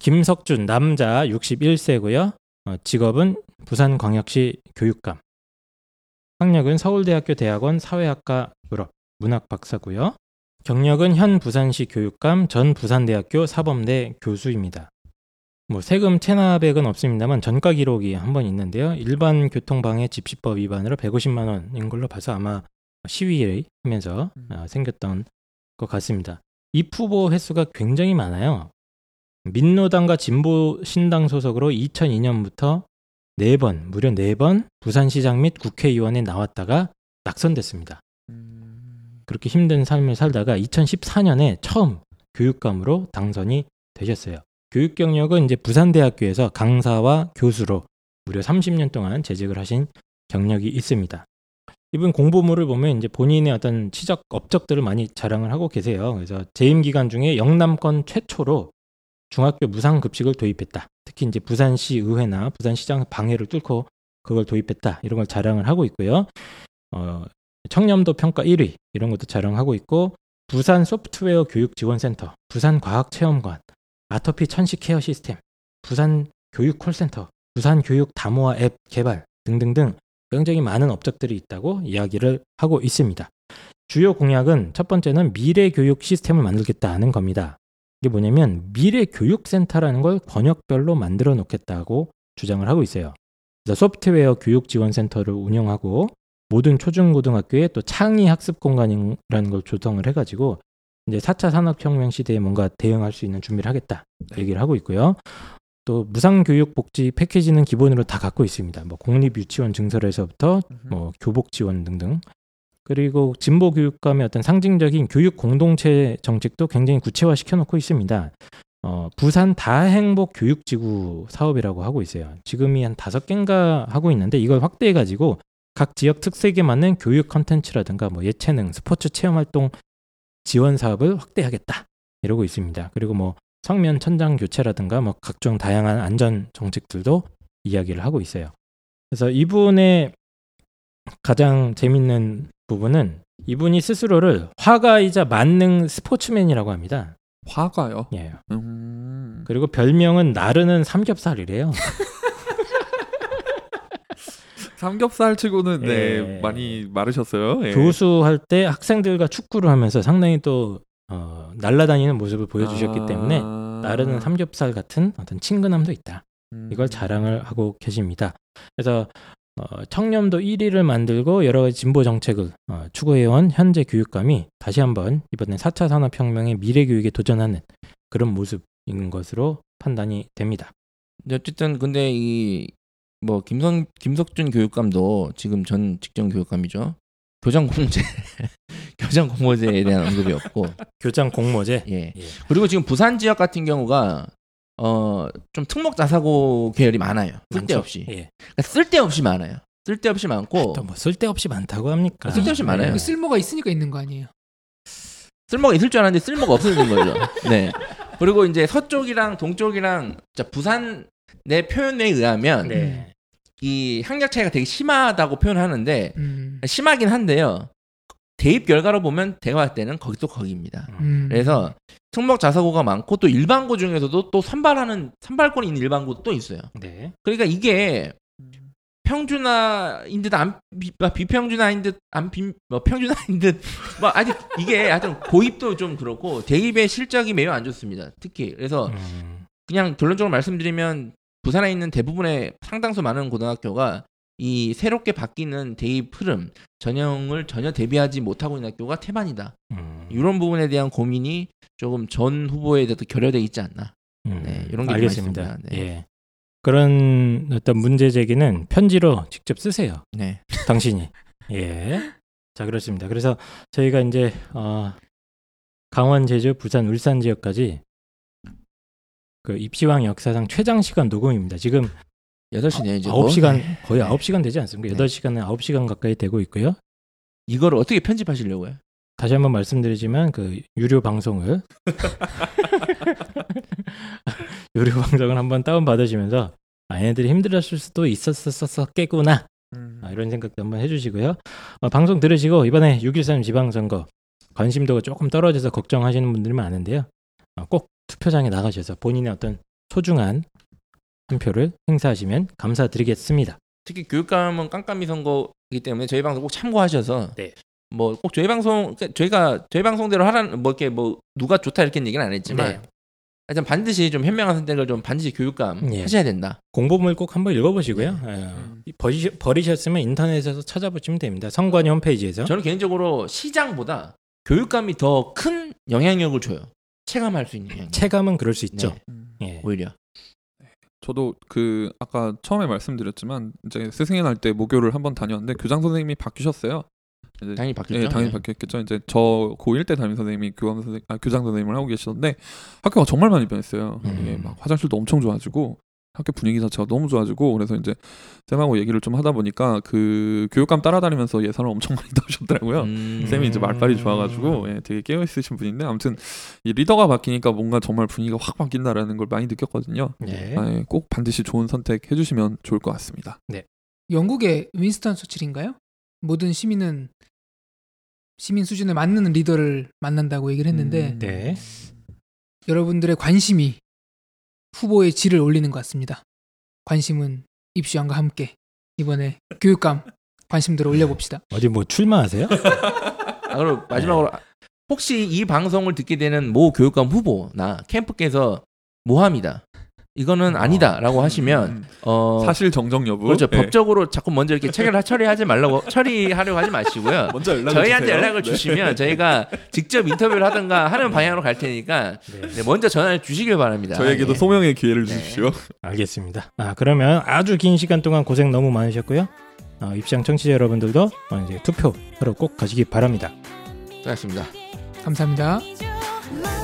김석준 남자 61세고요. 어, 직업은 부산광역시 교육감. 학력은 서울대학교 대학원 사회학과 졸업, 문학 박사고요. 경력은 현 부산시 교육감, 전 부산대학교 사범대 교수입니다. 뭐 세금 체납액은 없습니다만 전가 기록이 한 번 있는데요. 일반 교통방해 집시법 위반으로 150만 원인 걸로 봐서 아마 시위를 하면서 어, 생겼던 것 같습니다. 이 후보 횟수가 굉장히 많아요. 민노당과 진보 신당 소속으로 2002년부터 4번, 무려 4번 부산시장 및 국회의원에 나왔다가 낙선됐습니다. 음, 그렇게 힘든 삶을 살다가 2014년에 처음 교육감으로 당선이 되셨어요. 교육 경력은 이제 부산대학교에서 강사와 교수로 무려 30년 동안 재직을 하신 경력이 있습니다. 이분 공보물을 보면 이제 본인의 어떤 치적 업적들을 많이 자랑을 하고 계세요. 그래서 재임 기간 중에 영남권 최초로 중학교 무상 급식을 도입했다. 특히 이제 부산시 의회나 부산시장 방해를 뚫고 그걸 도입했다. 이런 걸 자랑을 하고 있고요. 어, 청렴도 평가 1위 이런 것도 자랑하고 있고 부산 소프트웨어 교육 지원센터, 부산 과학 체험관, 아토피 천식 care 시스템, 부산 교육 콜센터, 부산 교육 다모아 앱 개발 등등등 굉장히 많은 업적들이 있다고 이야기를 하고 있습니다. 주요 공약은 첫 번째는 미래 교육 시스템을 만들겠다는 겁니다. 이게 뭐냐면 미래 교육센터라는 걸 권역별로 만들어 놓겠다고 주장을 하고 있어요. 소프트웨어 교육 지원 센터를 운영하고 모든 초중고등학교에 또 창의 학습 공간이라는 걸 조성을 해가지고 이제 4차 산업혁명 시대에 뭔가 대응할 수 있는 준비를 하겠다 얘기를 하고 있고요. 또 무상교육 복지 패키지는 기본으로 다 갖고 있습니다. 뭐 공립유치원 증설에서부터 뭐 교복 지원 등등. 그리고 진보 교육감의 어떤 상징적인 교육 공동체 정책도 굉장히 구체화 시켜놓고 있습니다. 어, 부산 다행복 교육지구 사업이라고 하고 있어요. 지금이 한 다섯 개인가 하고 있는데 이걸 확대해가지고 각 지역 특색에 맞는 교육 컨텐츠라든가 뭐 예체능, 스포츠 체험 활동 지원 사업을 확대하겠다 이러고 있습니다. 그리고 뭐 성면 천장 교체라든가 뭐 각종 다양한 안전 정책들도 이야기를 하고 있어요. 그래서 이분의 가장 재밌는 부분은 이분이 스스로를 화가이자 만능 스포츠맨이라고 합니다. 화가요. 예. 음. 그리고 별명은 나르는 삼겹살이래요. *laughs* 삼겹살 치고는 네 예. 많이 마르셨어요. 예. 교수할 때 학생들과 축구를 하면서 상당히 또 어, 날아다니는 모습을 보여주셨기 아. 때문에 나르는 삼겹살 같은 어떤 친근함도 있다. 음. 이걸 자랑을 하고 계십니다. 그래서 어, 청렴도 1위를 만들고 여러 가지 진보 정책을 어, 추구해온 현재 교육감이 다시 한번 이번에 4차 산업혁명의 미래 교육에 도전하는 그런 모습인 것으로 판단이 됩니다. 어쨌든 근데 이 뭐 김성 김석준 교육감도 지금 전 직전 교육감이죠. 교장 공모제 *laughs* 교장 공모제에 대한 언급이 없고 교장 공모제 예. 예. 그리고 지금 부산 지역 같은 경우가 어 좀 특목 자사고 계열이 많아요. 쓸데없이. 예. 그러니까 쓸데없이 많아요. 쓸데없이 많고 또 뭐 쓸데없이 많다고 합니까? 쓸데없이 많아요. 그 쓸모가 있으니까 있는 거 아니에요? 쓸모가 있을 줄 알았는데 쓸모가 없어진 거죠. 네. 그리고 이제 서쪽이랑 동쪽이랑 자 부산 내 표현에 의하면 네. 이 학력 차이가 되게 심하다고 표현하는데 음. 심하긴 한데요. 대입 결과로 보면 제가 봤을 때는 거기도 거기입니다. 음. 그래서 특목 자사고가 많고 또 일반고 중에서도 또 선발하는 선발권이 있는 일반고 또 있어요. 네. 그러니까 이게 평준화인 듯 안 비평준화인 듯안 뭐 평준화인 듯뭐 아직 이게 하여튼 고입도 좀 그렇고 대입의 실적이 매우 안 좋습니다. 특히 그래서 음, 그냥 결론적으로 말씀드리면 부산에 있는 대부분의 상당수 많은 고등학교가 이 새롭게 바뀌는 대입 흐름 전형을 전혀 대비하지 못하고 있는 학교가 태반이다. 음, 이런 부분에 대한 고민이 조금 전 후보에 대해서 결여돼 있지 않나. 음, 네, 이런 게 알겠습니다. 네. 예. 그런 어떤 문제 제기는 편지로 직접 쓰세요. 네. 당신이. *laughs* 예. 자, 그렇습니다. 그래서 저희가 이제 어, 강원, 제주, 부산, 울산 지역까지 그 입시왕 역사상 최장 시간 녹음입니다. 지금 8시네요, 이제. 뭐. 9시간 거의 9시간 되지 않습니까? 네. 8시간은 9시간 가까이 되고 있고요. 이거를 어떻게 편집하시려고요? 다시 한번 말씀드리지만 그 유료 방송을 *laughs* 유료 방송을 한번 다운 받으시면서 아, 얘네들이 힘들었을 수도 있었었겠구나 음. 아, 이런 생각도 한번 해주시고요. 어, 방송 들으시고 이번에 6.13 지방선거 관심도가 조금 떨어져서 걱정하시는 분들이 많은데요. 어, 꼭 투표장에 나가셔서 본인의 어떤 소중한 한 표를 행사하시면 감사드리겠습니다. 특히 교육감은 깜깜이 선거이기 때문에 저희 방송 꼭 참고하셔서 네. 뭐 꼭 저희 방송 그러니까 저희가 저희 방송대로 하라는 뭐 이렇게 뭐 누가 좋다 이렇게 얘기는 안 했지만 네. 하여튼 반드시 좀 현명한 선택을 좀 반드시 교육감 예. 하셔야 된다. 공보물 꼭 한번 읽어보시고요. 네. 어, 음. 버리시, 버리셨으면 인터넷에서 찾아보시면 됩니다. 선관위 홈페이지에서. 저는 개인적으로 시장보다 교육감이 더 큰 영향력을 줘요. 체감할 수 있는 영향력. 체감은 그럴 수 있죠. 네, 음. 예. 오히려. 저도 그 아까 처음에 말씀드렸지만 이제 스승의 날 때 모교를 한번 다녔는데 교장 선생님이 바뀌셨어요. 이제 당연히 바뀌었죠. 예, 당연히 네. 바뀌었겠죠. 이제 저 고1 때 담임 선생님이 교감 선생 아, 교장 선생님을 하고 계시던데 학교가 정말 많이 변했어요. 음. 이게 막 화장실도 엄청 좋아지고 학교 분위기 자체가 너무 좋아지고 그래서 이제 쌤하고 얘기를 좀 하다 보니까 그 교육감 따라다니면서 예산을 엄청 *laughs* 많이 넣으셨더라고요. 음. 쌤이 이제 말빨이 좋아가지고 예, 되게 깨어 있으신 분인데 아무튼 이 리더가 바뀌니까 뭔가 정말 분위기가 확 바뀐다라는 걸 많이 느꼈거든요. 네. 아, 예, 꼭 반드시 좋은 선택 해주시면 좋을 것 같습니다. 영국의 윈스턴 소칠인가요? 모든 시민은 시민 수준에 맞는 리더를 만난다고 얘기를 했는데 음. 네. 여러분들의 관심이 후보의 질을 올리는 것 같습니다. 관심은 입시왕과 함께 이번에 교육감 관심들을 올려봅시다. 어디 뭐 출마하세요? 아, 그리고 마지막으로 혹시 이 방송을 듣게 되는 모 교육감 후보나 캠프께서 모함이다. 이거는 아니다라고 하시면 음. 어 사실 정정 여부. 그렇죠. 네. 법적으로 자꾸 먼저 이렇게 체결 처리하지 말라고 처리하려고 하지 마시고요. *laughs* 먼저 연락 저희한테 주세요. 연락을 네. 주시면 저희가 직접 인터뷰를 하든가 하는 방향으로 갈 테니까 네. 네, 먼저 전화를 주시길 바랍니다. 저에게도 예. 소명의 기회를 네. 주십시오. 알겠습니다. 아 그러면 아주 긴 시간 동안 고생 너무 많으셨고요. 어, 입시장 청취자 여러분들도 어, 이제 투표하러 꼭 가시기 바랍니다. 수고하셨습니다. 감사합니다. 주